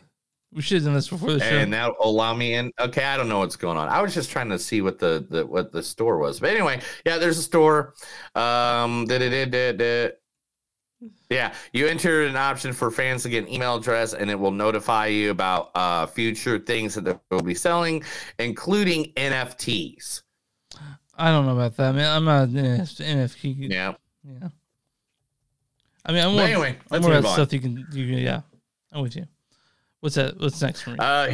we should have done this before the show. and that allow me in. Okay, I don't know what's going on. I was just trying to see what the, the what the store was. But anyway, yeah, there's a store. Um, da- da- da- da. Yeah, you enter an option for fans to get an email address, and it will notify you about uh, future things that they will be selling, including NFTs. I don't know about that, man. I'm not an NFT. Yeah. Yeah. I mean, I'm But more, anyway, I'm more about on. stuff you can, you can, yeah. I'm with you. What's that? What's next for me? Uh,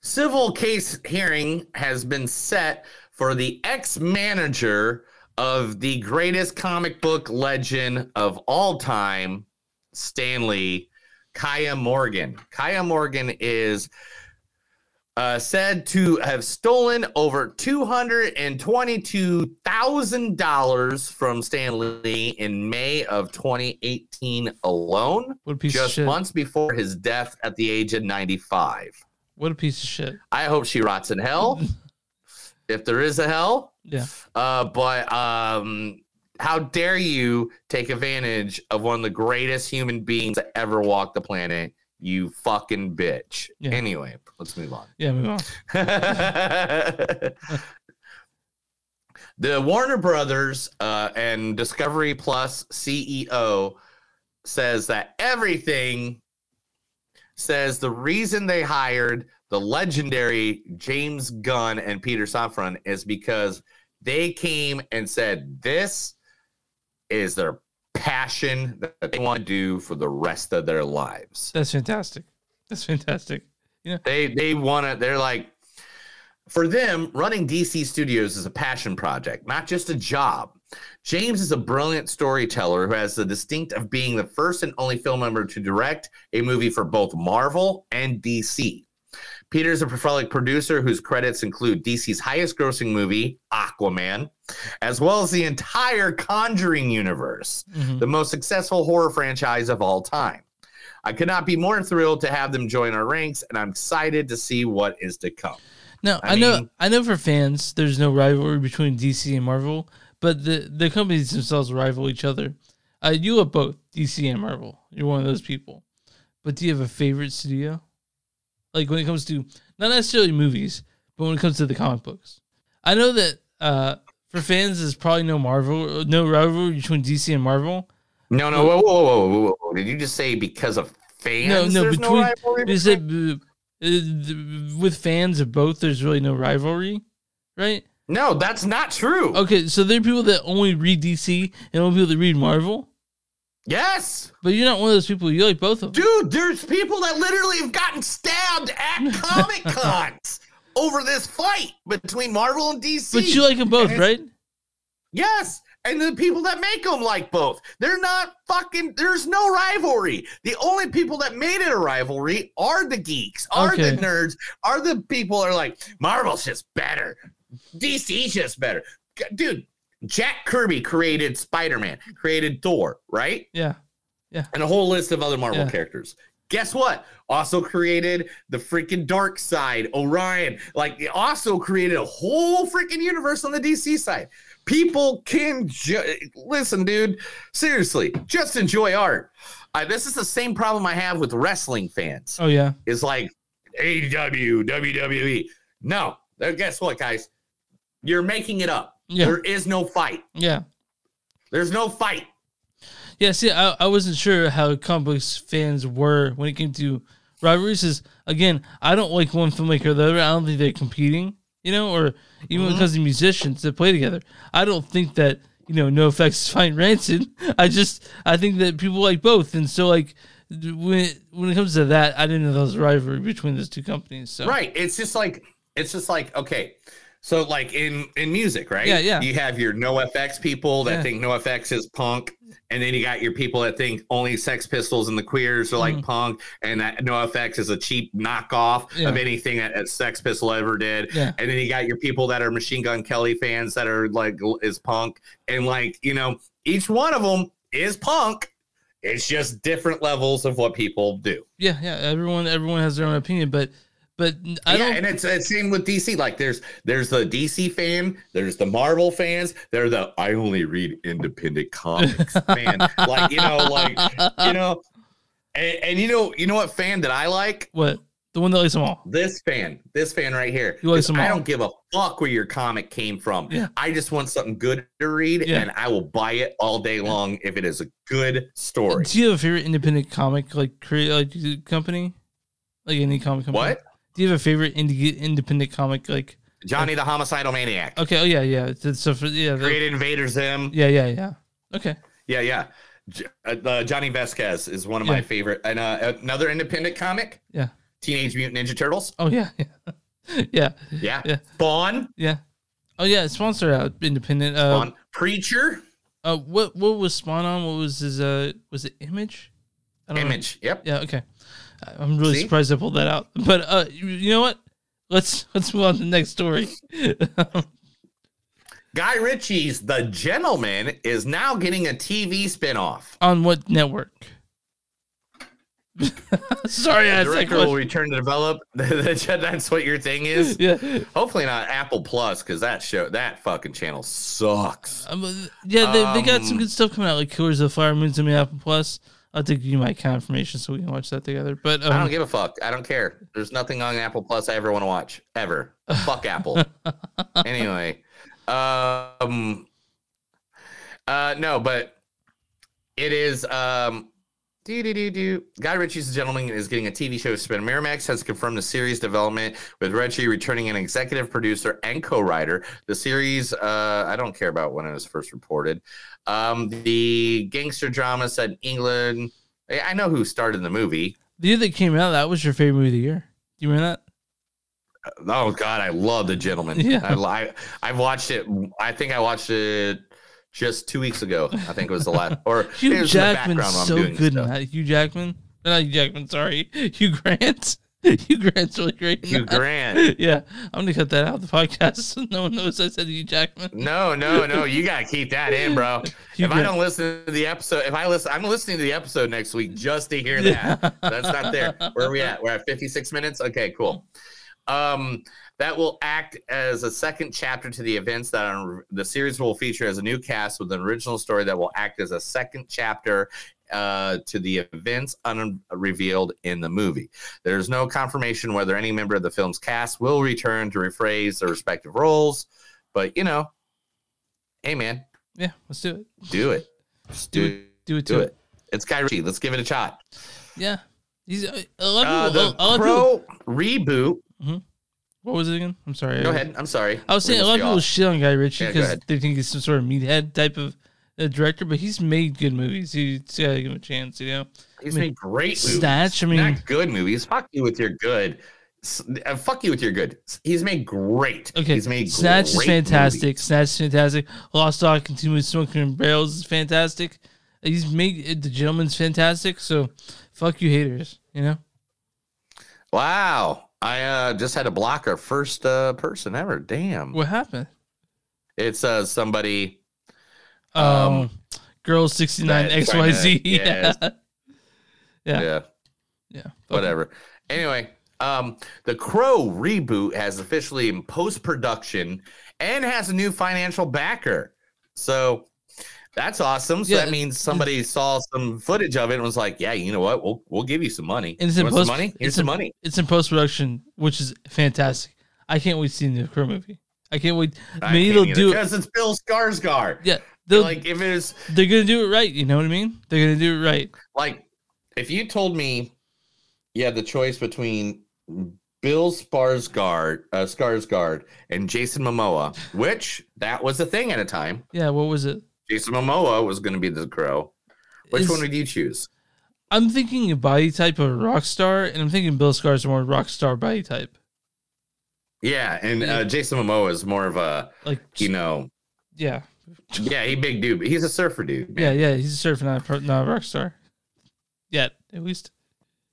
civil case hearing has been set for the ex-manager of the greatest comic book legend of all time, Stanley Keya Morgan. Keya Morgan is uh, said to have stolen over two hundred and twenty-two thousand dollars from Stan Lee in May of 2018 alone, What a piece just shit. months before his death at the age of 95. what a piece of shit. I hope she rots in hell, if there is a hell. Yeah. Uh, but um, how dare you take advantage of one of the greatest human beings that ever walked the planet? You fucking bitch. Yeah. Anyway, let's move on. Yeah, move on. the Warner Brothers uh, and Discovery Plus CEO says that everything says the reason they hired the legendary James Gunn and Peter Safran is because they came and said this is their passion that they want to do for the rest of their lives. That's fantastic. That's fantastic. Yeah. They they want to. They're like, for them, running DC Studios is a passion project, not just a job. James is a brilliant storyteller who has the distinct of being the first and only film member to direct a movie for both Marvel and DC. Peter's a prolific producer whose credits include DC's highest grossing movie, Aquaman, as well as the entire Conjuring universe, Mhm. the most successful horror franchise of all time. I could not be more thrilled to have them join our ranks, and I'm excited to see what is to come. Now I I, know mean- I know for fans there's no rivalry between DC and Marvel, but the the companies themselves rival each other. Uh, you love both DC and Marvel. You're one of those people. But do you have a favorite studio? Like when it comes to not necessarily movies, but when it comes to the comic books. I know that uh, for fans there's probably no Marvel no rivalry between DC and Marvel. No, no, whoa, whoa, whoa, whoa, whoa, whoa. Did you just say because of fans? no, no, between it uh, uh, with fans of both there's really no rivalry, right? No, that's not true. Okay, so there are people that only read DC and only people that read Marvel. Yes, but you're not one of those people. You like both of them, dude. There's people that literally have gotten stabbed at Comic Cons over this fight between Marvel and DC. But you like them both, And right? Yes, and the people that make them like both. They're not fucking. There's no rivalry. The only people that made it a rivalry are the geeks, are Okay. the nerds, are the people that are like Marvel's just better, DC's just better, dude. Jack Kirby created Spider Man, created Thor, right? Yeah. Yeah. And a whole list of other Marvel Yeah. characters. Guess what? Also created the freaking Darkseid, Orion. Like, it also created a whole freaking universe on the DC side. People can ju- listen, dude. Seriously, just enjoy art. Uh, this is the same problem I have with wrestling fans. Oh yeah. Is like AEW, WWE. No, Uh, guess what, guys? You're making it up. Yeah. There is no fight. Yeah. There's no fight. Yeah, see, I, I wasn't sure how comic books fans were when it came to rivalries. Is again, I don't like one filmmaker or the other. I don't think they're competing, you know, or even it Mhm. comes to musicians that play together. I don't think that you know, NOFX is fine rancid. I just I think that people like both, and so like when when it comes to that, I didn't know there was a rivalry between those two companies. So Right. It's just like it's just like okay. So like in in music, right? Yeah, yeah. You have your NOFX people that Yeah. think NOFX is punk, and then you got your people that think only Sex Pistols and the Queers are like Mhm. punk, and that no FX is a cheap knockoff Yeah. of anything that, that Sex Pistol ever did. Yeah. And then you got your people that are Machine Gun Kelly fans that are like is punk, and like you know each one of them is punk. It's just different levels of what people do. yeah, yeah. Everyone everyone has their own opinion, but but I yeah, don't. and it's it's same with DC. Like there's there's the DC fan, there's the Marvel fans, they're the I only read independent comics fan. like you know, like you know, and, and you know, you know what fan that I like? What the one that likes them all? This fan, this fan right here. You like them I don't give a fuck where your comic came from. Yeah. I just want something good to read, Yeah. and I will buy it all day long if it is a good story. Do you have a favorite independent comic like create like company, like any comic company? What? Do you have a favorite indie, independent comic like? Johnny the Homicidal Maniac. Okay. Oh yeah, yeah. So for, yeah, Created Invader Zim. yeah, yeah, yeah. Okay. Yeah, yeah. Uh, Jhonen Vasquez is one of Yeah. my favorite. And uh, another independent comic, Yeah. Teenage Mutant Ninja Turtles. Oh yeah, yeah, yeah, Yeah. yeah. Spawn. yeah. Oh yeah, started out independent. Uh, Spawn. Preacher. Uh, what what was Spawn on? What was his? Uh, was it Image? I don't know. Image. Yep. Yeah. Okay. I- I'm really See? surprised I pulled that out. But uh, you, you know what? Let's let's move on to the next story. Guy Ritchie's The Gentlemen is now getting a TV spinoff. on what network? Sorry, I the asked that director will return to develop. That's what your thing is. Yeah. Hopefully not Apple Plus because that show that fucking channel sucks. Um, yeah, they, they got some Um, good stuff coming out, like Killers of the Flower Moons and Apple Plus. I'll take you my account information so we can watch that together. But um, I don't give a fuck. I don't care. There's nothing on Apple Plus I ever want to watch ever. fuck Apple. anyway, um, uh, no, but it is um. Do do do do. Guy Ritchie's The Gentlemen is getting a TV show spin. Miramax has confirmed the series development with Ritchie returning an executive producer and co-writer. The series, uh, I don't care about when it was first reported. Um, the gangster drama set in England. I I know who started the movie. the year that came out, that was your favorite movie of the year. Do you remember that? Oh God, I love the Gentlemen. Yeah. I, I I've watched it. I think I watched it just two weeks ago. I think it was the last. Or Hugh was in the Jackman's background so doing good in that. Hugh Jackman, not Hugh Jackman. Sorry, Hugh Grant. Hugh Grant's really great. Hugh. Grant. Yeah, I'm gonna cut that out of the podcast so no one knows I said Hugh Jackman. No, no, no. You gotta keep that in, bro. Hugh if I don't listen to the episode, if I listen, I'm listening to the episode next week just to hear that. That's not there. Where are we at? We're at 56 minutes. Okay, cool. Um, that will act as a second chapter to the events that are, the series will feature as a new cast with an original story that will act as a second chapter uh, to the events unrevealed in the movie. There's no confirmation whether any member of the film's cast will return to rephrase their respective roles, but you know, hey man, Yeah, let's do it. do it. Just do, Do it- do it Do to it. It's Guy Ritchie. Let's give it a shot. Yeah, he's uh, a lot Uh, of people. the Pro people- reboot. What was it again? I'm sorry. Go ahead. I'm sorry. I was saying a lot of people off. shit on Guy Ritchie because ahead. they think he's some sort of meathead type of uh, director, but he's made good movies. He's gotta give him a chance, you know. He's I mean, made great movies. Snatch. I mean, not good movies. Fuck you with your good. uh, fuck you with your good. He's made great. Okay, he's made Snatch is fantastic. movies. Snatch is fantastic. Lost Dog continues smoking barrels is fantastic. He's made the gentleman's fantastic. So, fuck you haters. You know. Wow, I uh, just had to block our first uh, person ever. Damn, What happened? it's uh, somebody. Um, girl sixty nine X Y Z. X trying Y to- Z. yeah, Yeah. Yeah. yeah, Yeah. whatever. Anyway, um, the Crow reboot has officially in post production and has a new financial backer. So that's awesome. So Yeah, that means somebody saw some footage of it and was like, "Yeah, you know what? We'll we'll give you some money. And it's You in post money. Here's it's some in, money. It's in post production, which is fantastic. I can't wait to see the Crow movie. I can't wait. I Maybe can't they'll do it. because it's Bill Skarsgård. Yeah, like if it was they're gonna do it right. You know what I mean? They're gonna do it right. like if you told me you had the choice between Bill Skarsgård, uh, Skarsgård and Jason Momoa, which that was a thing at a time. Yeah. What was it? Jason Momoa was going to be the Crow. Which Is- one would you choose? I'm thinking a body type of rock star, and I'm thinking Bill Skarsgård's more rock star body type. Yeah, and uh, Jason Momoa is more of a Like you know, Yeah. yeah, he big dude. but He's a surfer dude. Yeah. Yeah. He's a surfer, not a, not a rock star. Yet, at least.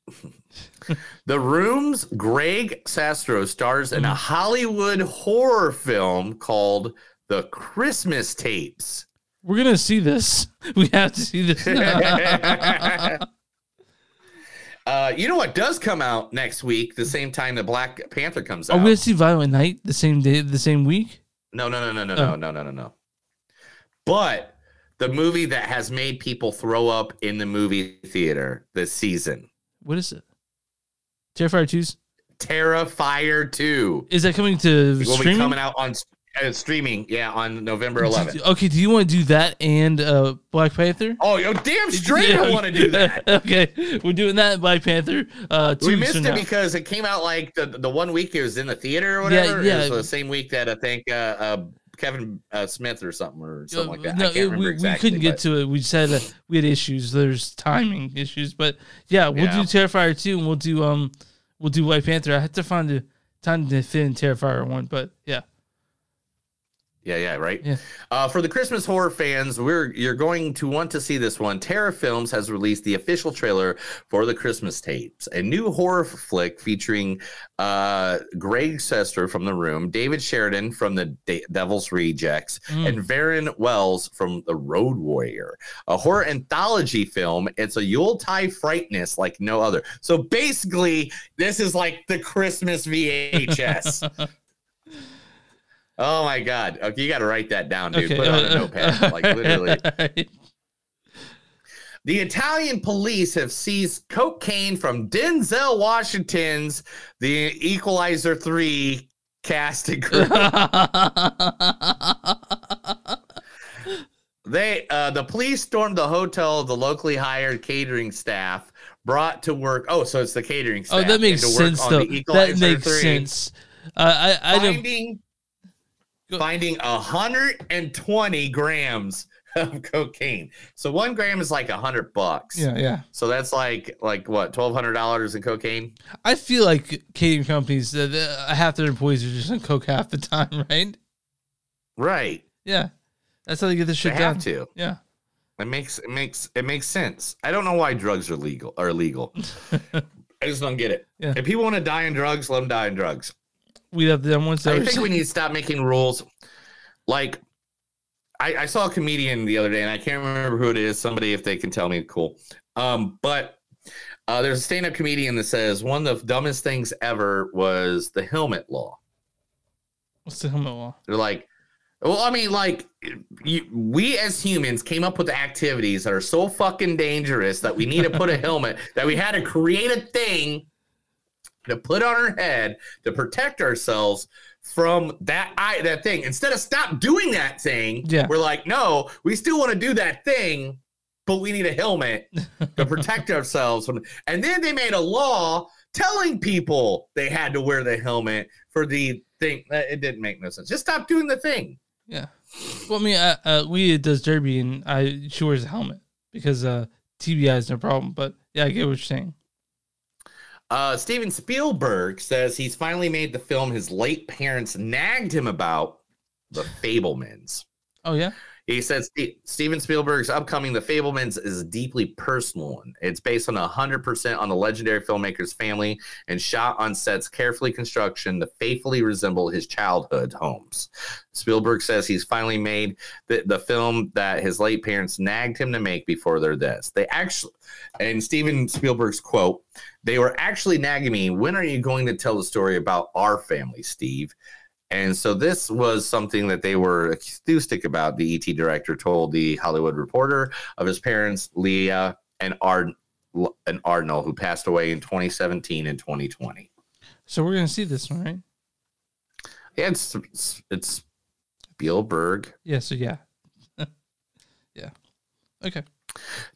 The Room's Greg Sestero stars in a Hollywood horror film called The Christmas Tapes. We're gonna see this. We have to see this. Uh, you know what does come out next week, the same time that Black Panther comes Are out? we gonna see Violent Night the same day, the same week? No, no, no, no, no, Oh. no, no, no, no, no. But the movie that has made people throw up in the movie theater this season, What is it? Terrifier 2's? Terrifier 2, Is that coming to will be streaming? coming out on uh, streaming, yeah, on November 11th. Okay, do you want to do that and uh, Black Panther? Oh, yo, damn straight I want to do that. okay, we're doing that. Black Panther. Uh, We missed it now. because it came out like the, the one week it was in the theater or whatever. yeah. It was the same week that I think uh, uh, Kevin uh, Smith or something or something like that. no, it- we, exactly. we couldn't get but- to it. We said uh, we had issues. There's timing issues, but yeah, we'll Yeah. do Terrifier two, and we'll do um, we'll do White Panther. I have to find the time to fit in Terrifier one, but yeah, Yeah, yeah, right. Yeah. Uh, for the Christmas horror fans, we're you're going to want to see this one. Terror Films has released the official trailer for the Christmas tapes, a new horror flick featuring uh, Greg Sestero from The Room, David Sheridan from The De- Devil's Rejects, Mm. and Vernon Wells from The Road Warrior. A horror anthology film. It's a Yuletide frightness like no other. So basically, this is like the Christmas VHS. Oh my god. Okay, you got to write that down, dude. Okay, Put it on a notepad. Like literally. The Italian police have seized cocaine from Denzel Washington's The Equalizer 3 cast crew. they uh the police stormed the hotel of the locally hired catering staff brought to work. Oh, so it's the catering oh, staff. that makes and to work sense though. That makes 3. sense. Uh, I I don't. Finding finding 120 grams of cocaine. So one gram is like a hundred bucks. Yeah, yeah. So that's like like what twelve hundred dollars in cocaine. I feel like catering companies, uh, the- half their employees are just on coke half the time, right? Right. Yeah, that's how they get this shit they done. have to. Yeah. It makes it makes it makes sense. I don't know why drugs are legal are illegal. I just don't get it. Yeah. If people want to die in drugs, let them die in drugs. We have them ones that I think we need to stop making rules. Like, I, I saw a comedian the other day, and I can't remember who it is. Somebody, if they can tell me, cool. Um, but uh, there's a stand-up comedian that says one of the dumbest things ever was the helmet law. What's the helmet law? They're like, well, I mean, like, you, we as humans came up with activities that are so fucking dangerous that we need to put a helmet, that we had to create a thing to put on our head to protect ourselves from that I, that thing. Instead of stop doing that thing, Yeah. we're like, no, we still want to do that thing, but we need a helmet to protect ourselves from. And then they made a law telling people they had to wear the helmet for the thing. It didn't make no sense. Just stop doing the thing. Yeah. Well, I mean, uh, uh, we does derby, and I she wears a helmet because uh, TBI is no problem. But yeah, I get what you're saying. Uh, Steven Spielberg says he's finally made the film his late parents nagged him about, The Fabelmans. Oh yeah. He says Steven Spielberg's upcoming The Fabelmans is a deeply personal one. It's based on 100% on the legendary filmmaker's family and shot on sets carefully construction to faithfully resemble his childhood homes. Spielberg says he's finally made the, the film that his late parents nagged him to make before their deaths. They actually, and Steven Spielberg's quote, they were actually nagging me, when are you going to tell the story about our family, Steve? And so this was something that they were enthusiastic about. The ET director told the Hollywood Reporter of his parents, Leah and Ard and Ardnell, who passed away in 2017 and 2020. So we're gonna see this one, right? Yeah, it's it's, it's Spielberg. Yeah. So yeah. yeah. Okay.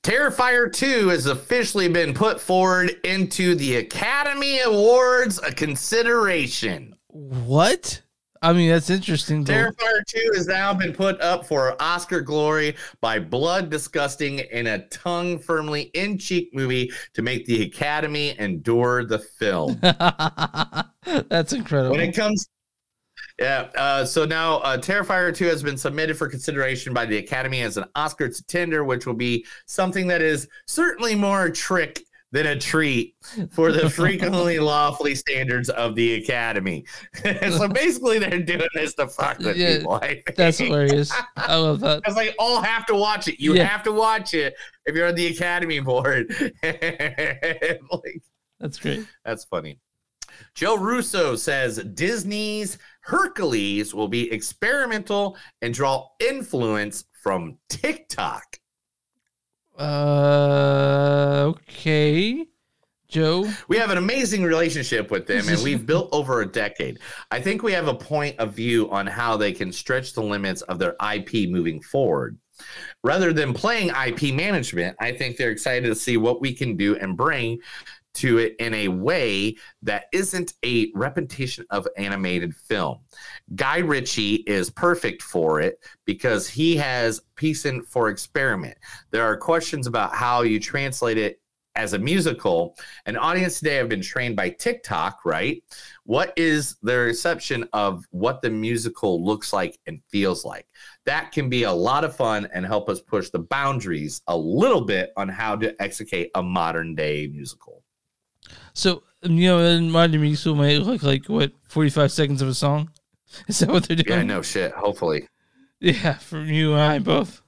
Terrifier 2 has officially been put forward into the Academy Awards a consideration. What? I mean, that's interesting. Terrifier 2 has now been put up for Oscar glory by Blood Disgusting in a tongue firmly in cheek movie to make the Academy endure the film. That's incredible. when it comes yeah uh, so now uh, terrifier 2 has been submitted for consideration by the academy as an oscar contender which will be something that is certainly more a trick than a treat for the frequently lawfully standards of the academy so basically they're doing this to fuck with Yeah, people I think. That's hilarious. I love that. Because they all have to watch it. You Yeah. have to watch it if you're on the academy board. like, That's great. that's funny. Joe Russo says Disney's Hercules will be experimental and draw influence from TikTok. Uh, okay, Joe. We have an amazing relationship with them and we've built over a decade. I think we have a point of view on how they can stretch the limits of their IP moving forward. Rather than playing IP management, I think they're excited to see what we can do and bring to it in a way that isn't a repetition of animated film. Guy Ritchie is perfect for it because he has piecing for experiment. There are questions about how you translate it as a musical. An audience today have been trained by TikTok, right? What is their reception of what the musical looks like and feels like? That can be a lot of fun and help us push the boundaries a little bit on how to execute a modern day musical. So you know, in modern musical might look like what forty-five seconds of a song. Is that what they're doing? Yeah, no shit. Hopefully. Yeah, from you and I both.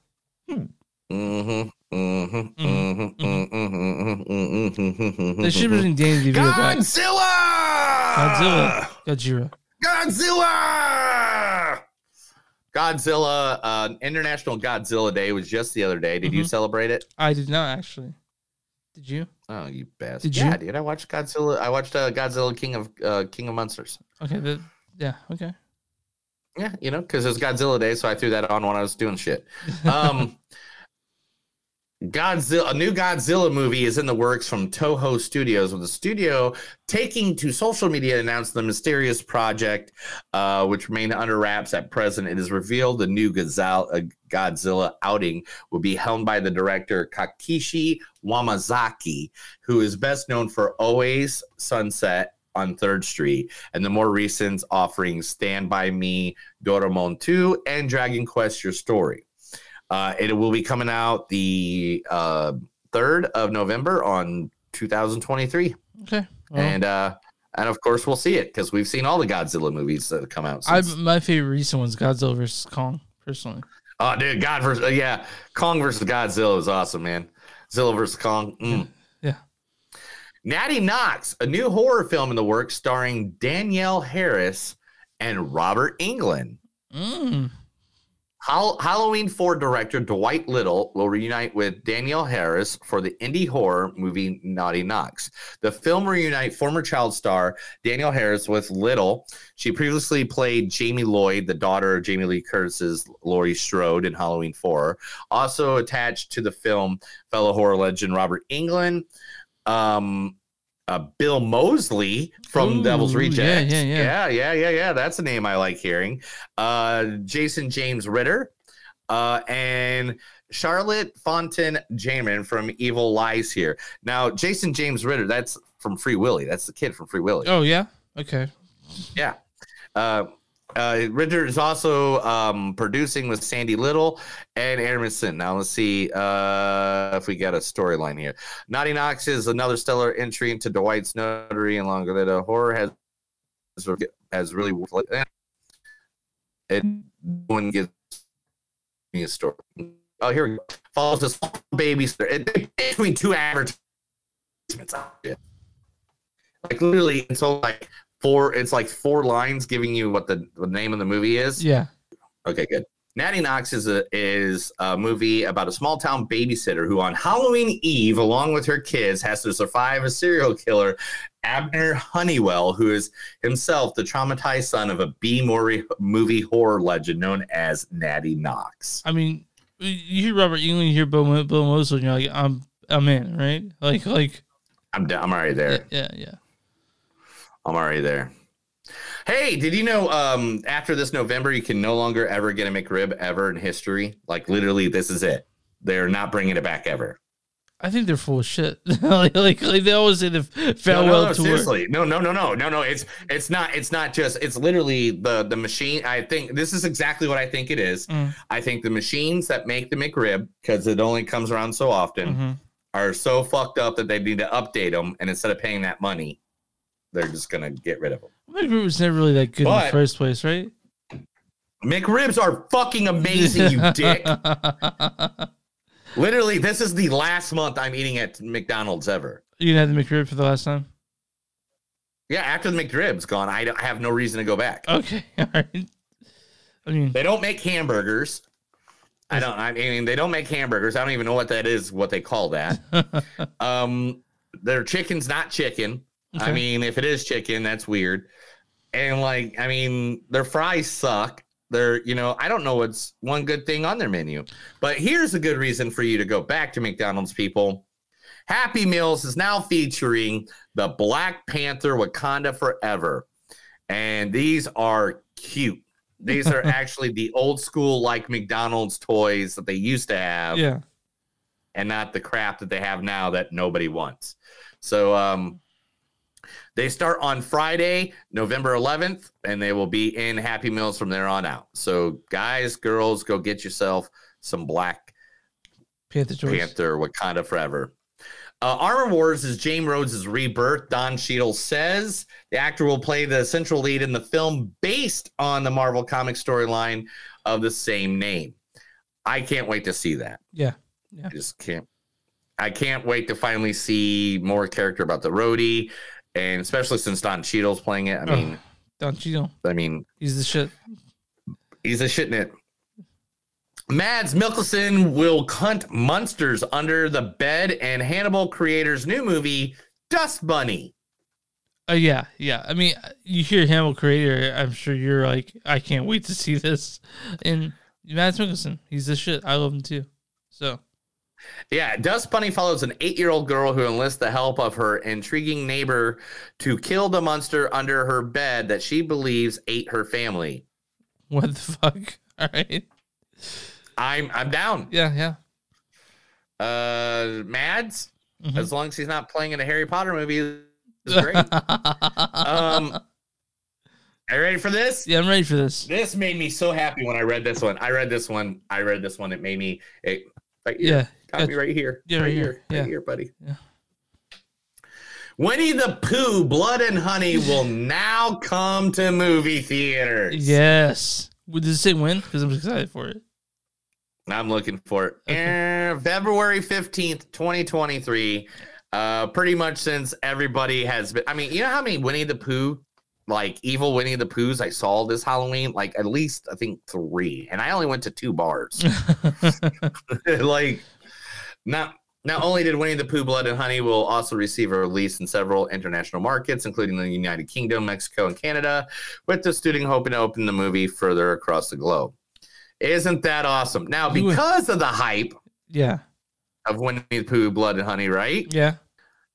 Mm-hmm. Mm-hmm. Mm-hmm. Mm-hmm. Mm-hmm. They should bring Danny DeVito back. Godzilla! Godzilla. Godzilla. Godzilla! Godzilla, uh, International Godzilla Day was just the other day. Did you Mhm. celebrate it? I did not actually. Did you? Oh, you bastard! Did yeah, you? dude. I watched Godzilla. I watched uh, Godzilla King of uh, King of Monsters. Okay. The, yeah. Okay. Yeah, you know, because it was Godzilla Day, so I threw that on when I was doing shit. Um, Godzilla, a new Godzilla movie is in the works from Toho Studios, with the studio taking to social media to announce the mysterious project, uh, which remain under wraps at present. It is revealed the new Godzilla, uh, Godzilla outing will be helmed by the director Takashi Yamazaki, who is best known for Always Sunset on Third Street, and the more recent offerings Stand By Me, Doraemon 2, and Dragon Quest Your Story. Uh, it will be coming out the uh, 3rd of November on 2023. Okay. Well, and uh, and of course, we'll see it because we've seen all the Godzilla movies that have come out I my favorite recent one's Godzilla versus Kong. Personally. oh, dude, God versus, uh, yeah, Kong versus Godzilla was awesome, man. Zilla versus Kong. mm. Yeah. Natty Knocks, a new horror film in the works starring Danielle Harris and Robert Englund. Mm. Hall- Halloween 4 director Dwight Little will reunite with Danielle Harris for the indie horror movie Natty Knocks. The film reunite former child star Danielle Harris with Little. She previously played Jamie Lloyd, the daughter of Jamie Lee Curtis's Laurie Strode in Halloween 4. Also attached to the film, fellow horror legend Robert Englund. Um, uh, Bill Moseley from Ooh, Devil's yeah, Rejects. yeah, yeah. yeah, yeah, yeah, yeah. That's a name I like hearing. Uh, Jason James Richter, uh, and Charlotte Fontaine Jamin from Evil Lies here. Now, Jason James Richter, that's from Free Willy. That's the kid from Free Willy. Oh yeah. Okay. Yeah. Uh, uh, Richter is also um, producing with Sandy Little and Aaron Now let's see uh, if we got a storyline here. Natty Knocks is another stellar entry into Dwight's Notary and longer that horror has has really it one gives me a story. Oh, here we go. Follows this. It, between two advertisements. Like literally, and so like four. It's like four lines giving you what the, the name of the movie is. Yeah. Okay, good. Natty Knocks is a is a movie about a small town babysitter who, on Halloween Eve, along with her kids, has to survive a serial killer, Abner Honeywell, who is himself the traumatized son of a B movie horror legend known as Natty Knocks. I mean, you hear Robert Englund, you hear Bill, Bill Moseley, and you're like, I'm I'm in, right? Like like I'm I'm already there. Yeah, yeah. I'm already there. Hey, did you know um, after this November, you can no longer ever get a McRib ever in history? Like, literally, this is it. They're not bringing it back ever. I think they're full of shit. like, like, like, they always say the farewell no, no, no, tour. Seriously, no, no, no, no, no, no. It's it's not. It's not just. It's literally the the machine. I think this is exactly what I think it is. Mm. I think the machines that make the McRib, because it only comes around so often, Mm-hmm. are so fucked up that they need to update them. And instead of paying that money, they're just gonna get rid of them. McRib was never really that good in the first place, right? McRibs are fucking amazing, you dick. Literally, this is the last month I'm eating at McDonald's ever. You have the McRib for the last time? Yeah, after the McRib's gone, I, don't- I have no reason to go back. Okay, all right. I mean, They don't make hamburgers. I don't. I mean, they don't make hamburgers. I don't even know what that is. What they call that. um, their chicken's not chicken. I mean, if it is chicken, that's weird. And like, I mean, their fries suck. They're, you know, I don't know what's one good thing on their menu. But here's a good reason for you to go back to McDonald's, people. Happy Meals is now featuring the Black Panther Wakanda Forever. And these are cute. These are actually the old school, like McDonald's toys that they used to have yeah. and not the crap that they have now that nobody wants. So um they start on Friday, November 11th, and they will be in Happy Meals from there on out. So guys, girls, go get yourself some Black Panther Toys. Panther Wakanda Forever. Uh, Armor Wars is James Rhodes' rebirth. Don Cheadle says the actor will play the central lead in the film based on the Marvel comic storyline of the same name. I can't wait to see that. Yeah. I just can't. I can't wait to finally see more character about the Rhodey, and especially since Don Cheadle's playing it. I mean, Don't you know? I mean, He's the shit. he's a shit in it. Mads Mikkelsen will hunt monsters under the bed, and Hannibal creators' new movie Dust Bunny. Uh, yeah, yeah. I mean, you hear Hamill creator, I'm sure you're like, I can't wait to see this. And Mads Mikkelsen, he's the shit. I love him too. So Yeah, Dust Bunny follows an eight-year-old girl who enlists the help of her intriguing neighbor to kill the monster under her bed that she believes ate her family. what the fuck? All right. I'm I'm down. Yeah, yeah. Uh, Mads, Mhm. as long as he's not playing in a Harry Potter movie, is great. um, are you ready for this? Yeah, I'm ready for this. This made me so happy when I read this one. I read this one. I read this one. It made me. It, here. Yeah, got yeah. me right here. Yeah, right right here. here. Right Yeah. here, buddy. Yeah. Winnie the Pooh, Blood and Honey will now come to movie theaters. Yes. Well, Does it say when? Because I'm excited for it. I'm looking for it. Eh, February 15th, 2023. Uh, pretty much since everybody has been. I mean, you know how many Winnie the Pooh, like evil Winnie the Poohs, I saw this Halloween? Like at least, I think three. And I only went to two bars. like, not. Not only did Winnie the Pooh Blood and Honey will also receive a release in several international markets, including the United Kingdom, Mexico, and Canada, with the studio hoping to open the movie further across the globe. Isn't that awesome? Now, because of the hype Yeah. of Winnie the Pooh Blood and Honey, right? Yeah.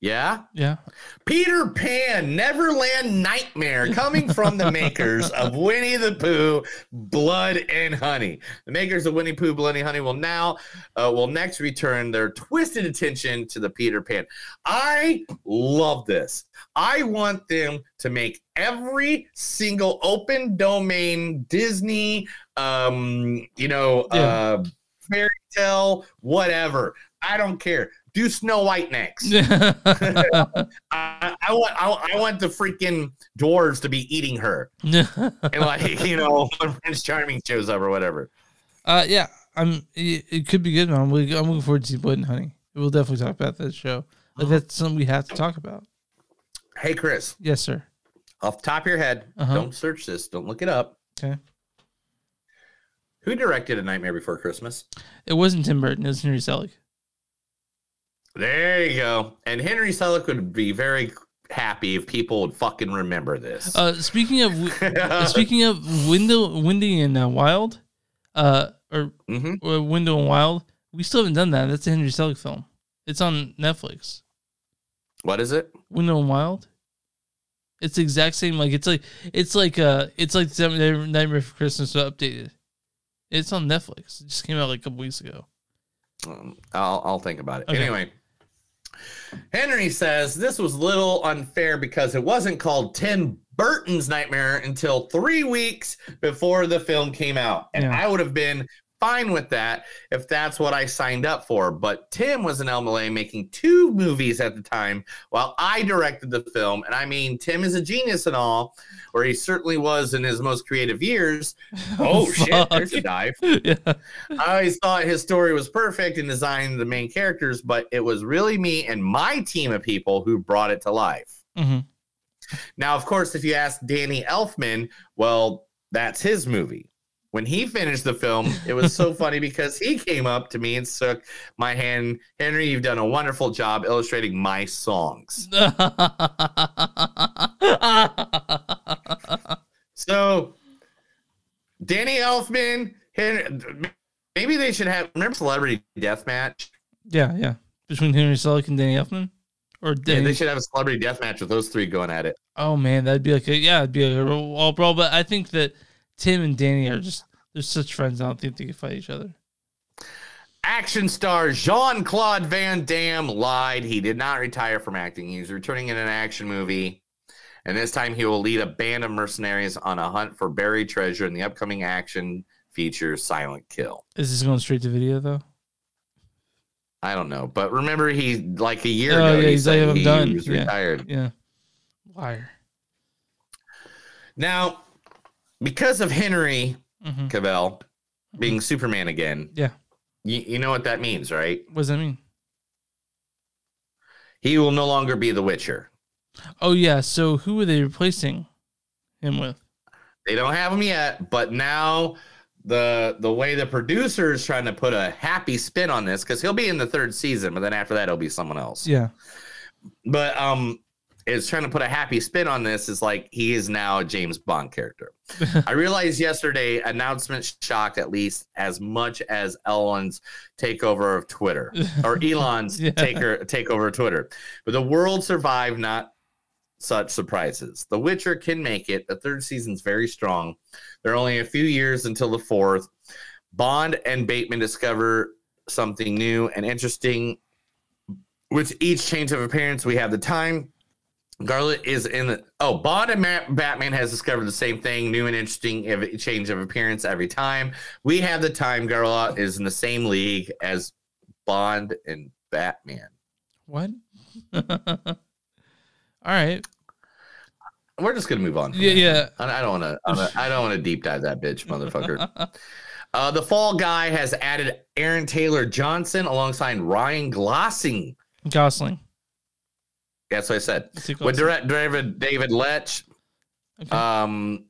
Yeah? Yeah. Peter Pan Neverland Nightmare coming from the makers of Winnie the Pooh Blood and Honey. The makers of Winnie Pooh Blood and Honey will now uh, will next return their twisted attention to the Peter Pan. I love this. I want them to make every single open domain Disney um you know Yeah. uh fairy tale whatever. I don't care. Do Snow White next. I, I want I, I want the freaking dwarves to be eating her, and like you know when Prince Charming shows up or whatever. Uh, yeah, I'm. It, it could be good. Man. I'm, looking- I'm looking forward to Blood and Honey. We'll definitely talk about that show. Like that's something we have to talk about. Hey Chris, Yes, sir. off the top of your head, Uh-huh. don't search this, don't look it up. Okay. Who directed A Nightmare Before Christmas? It wasn't Tim Burton. It was Henry Selick. There you go. And Henry Selick would be very happy if people would fucking remember this. Uh, speaking of uh, speaking of window, windy and uh, wild, uh, or, Mm-hmm. or window and wild, we still haven't done that. That's a Henry Selick film. It's on Netflix. what is it? Window and Wild. It's the exact same. Like it's like it's like uh it's like Nightmare for Christmas but updated. It's on Netflix. It just came out like a couple weeks ago. Um, I'll I'll think about it. Okay. Anyway, Henry says this was a little unfair because it wasn't called Tim Burton's Nightmare until three weeks before the film came out, and Yeah. I would have been fine with that if that's what I signed up for. But Tim was in LMLA making two movies at the time while I directed the film, and I mean Tim is a genius and all, or he certainly was in his most creative years. Oh, shit! There's a dive. yeah. I always thought his story was perfect in designing the main characters, but it was really me and my team of people who brought it to life. hmm Now, of course, if you ask Danny Elfman, well, that's his movie. When he finished the film, it was so funny because he came up to me and shook my hand. Henry, you've done a wonderful job illustrating my songs. So, Danny Elfman, Henry, maybe they should have remember Celebrity Death Match? yeah, yeah. Between Henry Selick and Danny Elfman, or Yeah, they should have a Celebrity death match with those three going at it. oh man, that'd be like a yeah, it'd be a all brawl. But I think that Tim and Danny are just they're such friends. I don't think they can fight each other. Action star Jean Claude Van Damme lied. He did not retire from acting. He's returning in an action movie. And this time he will lead a band of mercenaries on a hunt for buried treasure in the upcoming action feature Silent Kill. Is this going straight to video though? I don't know. But remember, he, like a year Oh ago, yeah, he he's like said I'm he done. was yeah. retired. Yeah, liar. Now, because of Henry Mhm. Cavill being Superman again, Yeah. you, you know what that means, right? What does that mean? He will no longer be the Witcher. Oh yeah. So who are they replacing him with? They don't have him yet, but now the the way the producer is trying to put a happy spin on this because he'll be in the third season, but then after that, it'll be someone else. Yeah. But um, is trying to put a happy spin on this is like he is now a James Bond character. I realized yesterday announcement shocked at least as much as Elon's takeover of Twitter or Elon's Yeah. taker takeover of Twitter. But the world survived not such surprises. The Witcher can make it. The third season's very strong. There are only a few years until the fourth. Bond and Batman discover something new and interesting. With each change of appearance, we have the time. Garlet is in the oh Bond and Ma- Batman has discovered the same thing, new and interesting ev- change of appearance every time. We have the time. Garlet is in the same league as Bond and Batman. What? All right. We're just gonna move on. Yeah, that. yeah. I I don't want to. I don't want to deep dive that bitch, motherfucker. uh, the Fall Guy has added Aaron Taylor Johnson alongside Ryan Gosling. Gosling. That's what I said. With direct David David Leitch, um,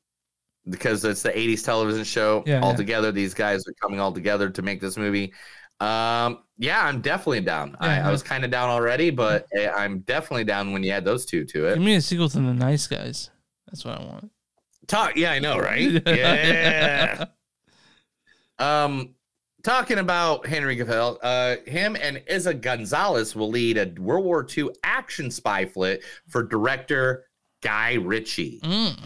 because it's the '80s television show. Yeah, all yeah. together, these guys are coming all together to make this movie. Um, yeah, I'm definitely down. I, Yeah, I was kind of down already, but eh, I'm definitely down when you add those two to it. Give me a sequel to the Nice Guys. That's what I want. Talk, yeah, I know, right? yeah. Um, talking about Henry Cavill, uh, him and Eiza Gonzalez will lead a World War II action spy flick for director Guy Ritchie. Mm.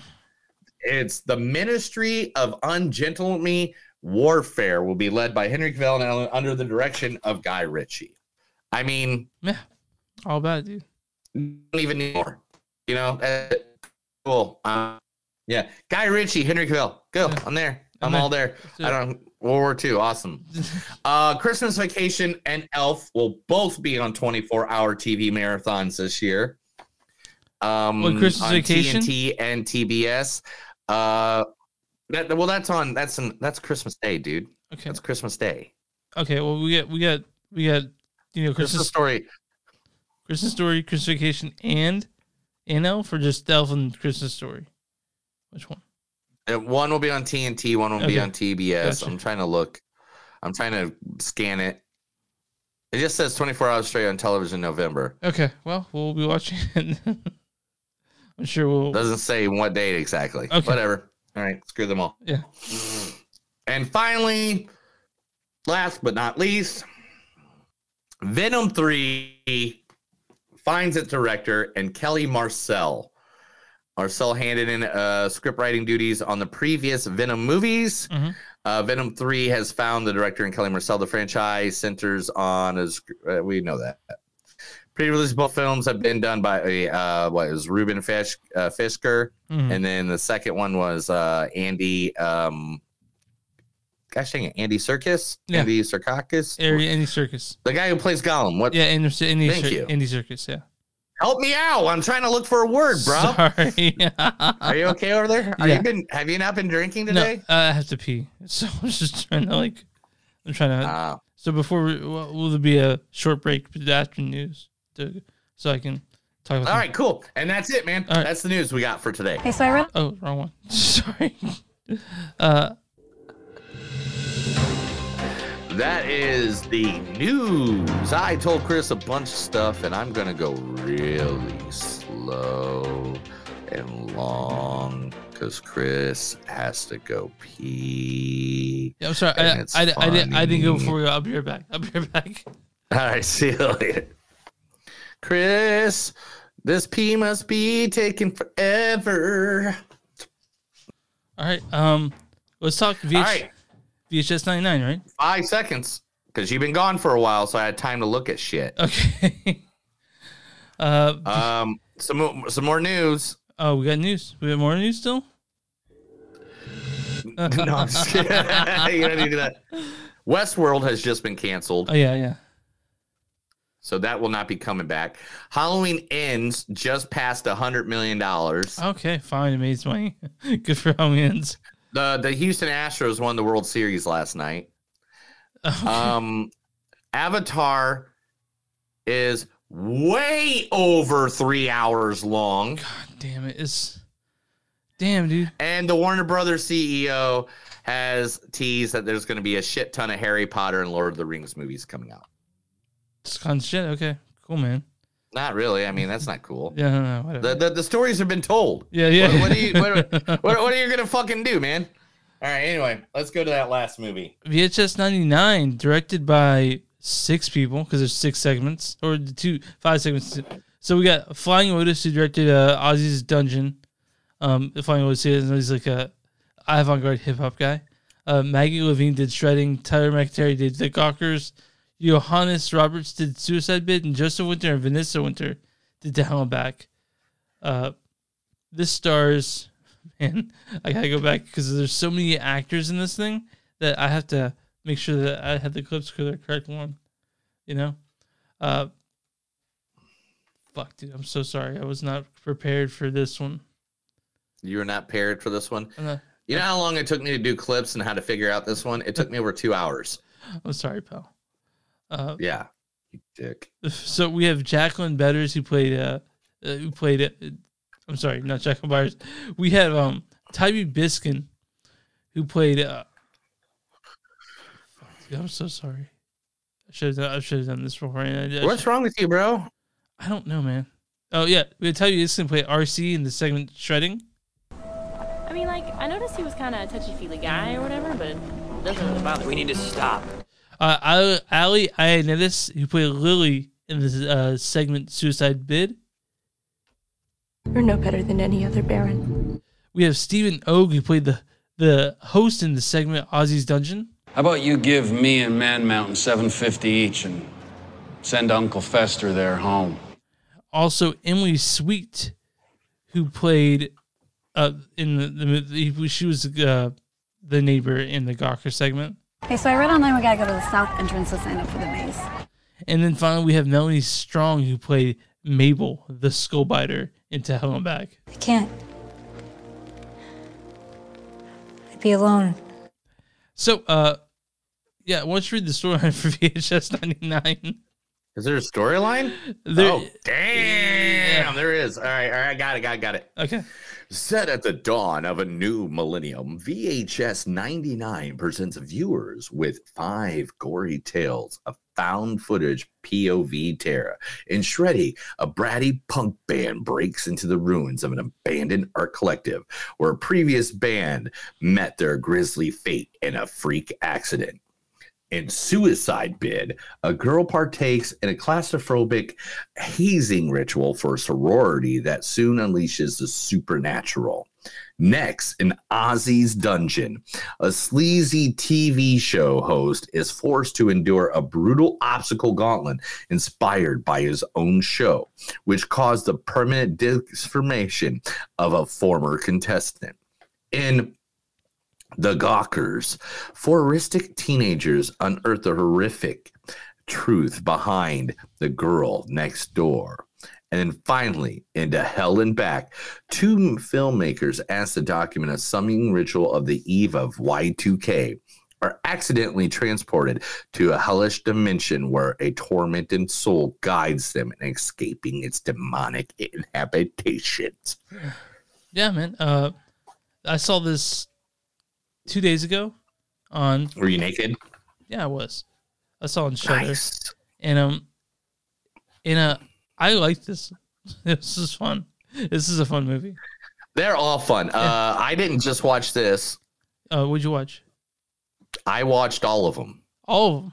It's the Ministry of Ungentlemanly Warfare will be led by Henry Cavill and under the direction of Guy Ritchie. I mean, Yeah. All about it, dude. don't even need more. You know, uh, cool. Uh, yeah, Guy Ritchie, Henry Cavill, go. I'm there. I'm, I'm all there. I don't. World War II, awesome. uh, Christmas Vacation and Elf will both be on 24-hour TV marathons this year. Um, What, Christmas on Vacation? TNT and TBS. Uh, that well, that's on. That's an, that's Christmas Day, dude. Okay. That's Christmas Day. Okay, well we got we got we got you know Christmas Christmas Story. Christmas Story, Christmas Vacation, and and Elf or just Elf and Christmas Story. Which one? Uh, One will be on TNT, one will be on TBS. Gotcha. I'm trying to look. I'm trying to scan it. It just says 24 hours straight on television November. Okay, well we'll be watching it. I'm sure we'll. Doesn't say what date exactly. Okay. Whatever. All right, screw them all. Yeah. And finally, last but not least, Venom 3 finds its director and Kelly Marcel. Marcel handed in uh, script writing duties on the previous Venom movies. Mhm. Uh, Venom 3 has found the director and Kelly Marcel. The franchise centers on, as uh, we know that. Pre-release both films have been done by uh, what is Ruben Fish, uh, Fisker, Mhm. and then the second one was uh, Andy. Um, gosh dang it, Andy Serkis, Yeah. Andy Circakis, Andy Serkis. the guy who plays Gollum. What? Yeah, Andy, Andy, Thank Cir- you. Andy Serkis. Yeah. Help me out! I'm trying to look for a word, bro. Sorry. Are you okay over there? Are Yeah. you been? Have you not been drinking No, today? I have to pee, so I'm just trying to like. I'm trying to. Ah. So before, we, will will there be a short break after news, to, so I can talk about. All right, cool. And that's it, man. All right. That's the news we got for today. Hey, so I read. Oh, wrong one. Sorry. Uh, That is the news. I told Chris a bunch of stuff, and I'm gonna go really slow and long because Chris has to go pee. yeah, I'm sorry. and I, I, I, didn't. I didn't go before we. I'll be right back. I'll be right back. All right, see you later. Chris, this pee must be taking forever. All right. Um, let's talk VH, All right. VHS 99, right? Five seconds because you've been gone for a while, so I had time to look at shit. Okay. uh, Um, some more, some more news. oh, we got news. We got more news still. no, I'm just kidding. you don't need to do that. Westworld has just been canceled, Oh yeah, yeah. so that will not be coming back. Halloween ends just past a hundred million dollars. Okay, fine. It made money. Good for Halloween's. The the Houston Astros won the World Series last night. Um, Avatar is way over three hours long. God damn it! It's damn, dude. And the Warner Brothers CEO has teased that there's going to be a shit ton of Harry Potter and Lord of the Rings movies coming out. It's kind of shit. Okay, cool, man. Not really. I mean, that's not cool. Yeah, no, no, whatever. The, the, the stories have been told. Yeah, yeah. What, what are you what, what, what are you gonna fucking do, man? All right. Anyway, let's go to that last movie. VHS 99, directed by six people because there's six segments or the two five segments. So we got Flying Lotus who directed uh, Ozzy's Dungeon. Um, Flying Lotus is he's like a avant-garde hip hop guy. Uh, Maggie Levine did Shredding. Tyler McTerry did The Gawkers. Johannes Roberts did Suicide Bit, and Joseph Winter and Vanessa Winter did Down and Back. Uh, this stars, man, I gotta go back because there's so many actors in this thing that I have to make sure that I had the clips for the correct one. You know, uh, fuck, dude, I'm so sorry. I was not prepared for this one. You were not prepared for this one. You know how long it took me to do clips and how to figure out this one? It took me over two hours. I'm sorry, pal. Uh, Yeah, you dick. so we have Jacqueline Betters who played uh, uh who played it. I'm sorry, not Jacqueline Betters. We have um Tybee Biskin who played uh I'm so sorry. I should have I should have done this before. I, I What's wrong with you, bro? I don't know, man. Oh yeah, we had Tybee Biskin play RC in the segment Shredding. I mean, like, I noticed he was kind of a touchy feely guy or whatever, but it doesn't really bother me. We need to stop. Uh, Ally, Ally Ioannides, who played Lily in the uh, segment Suicide Bid. You're no better than any other Baron. We have Steven Ogg, who played the, the host in the segment Ozzy's Dungeon. How about you give me and Man Mountain 750 each and send Uncle Fester there home? Also, Emily Sweet, who played uh, in the, the movie, she was uh, the neighbor in the Gawker segment. Okay, so I read online we gotta go to the south entrance to sign up for the maze. And then finally, we have Melanie Stone, who played Mabel, the skullbiter, into Hell and Back. I can't. I'd be alone. So, uh, yeah, why don't you read the storyline for VHS 99? Is there a storyline? There- oh, damn. There is. All right. All right. Got it. Got it. Got it. Okay. Set at the dawn of a new millennium, VHS 99 presents viewers with five gory tales of found footage POV terror. In Shreddy, a bratty punk band breaks into the ruins of an abandoned art collective where a previous band met their grisly fate in a freak accident. In Suicide Bid, a girl partakes in a claustrophobic hazing ritual for a sorority that soon unleashes the supernatural. Next, in Ozzy's Dungeon, a sleazy TV show host is forced to endure a brutal obstacle gauntlet inspired by his own show, which caused the permanent disformation of a former contestant. In the Gawkers. Foristic teenagers unearth the horrific truth behind the girl next door. And then finally, into Hell and Back, two filmmakers asked to document a summoning ritual of the eve of Y2K are accidentally transported to a hellish dimension where a tormented soul guides them in escaping its demonic inhabitations. Yeah, man. Uh, I saw this two days ago on. Were you naked? Yeah, I was. I saw on Shudder, Nice. and um, and uh, I like this. This is fun. This is a fun movie. They're all fun. Uh, I didn't just watch this. Uh, what'd you watch? I watched all of them. All of them.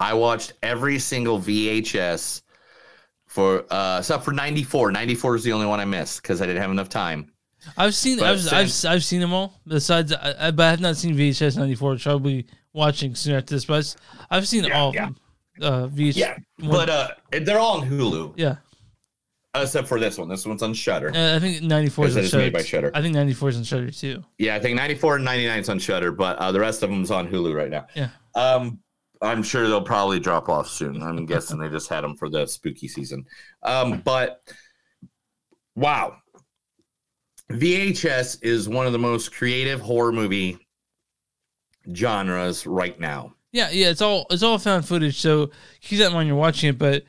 I watched every single VHS for uh except for 94. 94 is the only one I missed because I didn't have enough time. I've seen. I've, since- I've I've seen them all. Besides, I, I, but I have not seen VHS ninety four. Which I'll be watching soon after this. But I've seen all of them. Uh, VHS. Yeah, but uh they're all on Hulu. yeah. Except for this one. This one's on Shudder. Uh, I think ninety four is on Because it is made Shudder. by Shudder. I think ninety four is on Shudder too. Yeah, I think 94 and 99 is on Shudder, but uh, the rest of them's on Hulu right now. Yeah. Um, I'm sure they'll probably drop off soon. I'm guessing they just had them for the spooky season. Um, but wow, VHS is one of the most creative horror movie genres right now. Yeah, yeah. It's all it's all found footage. So keep that in mind. You're watching it, but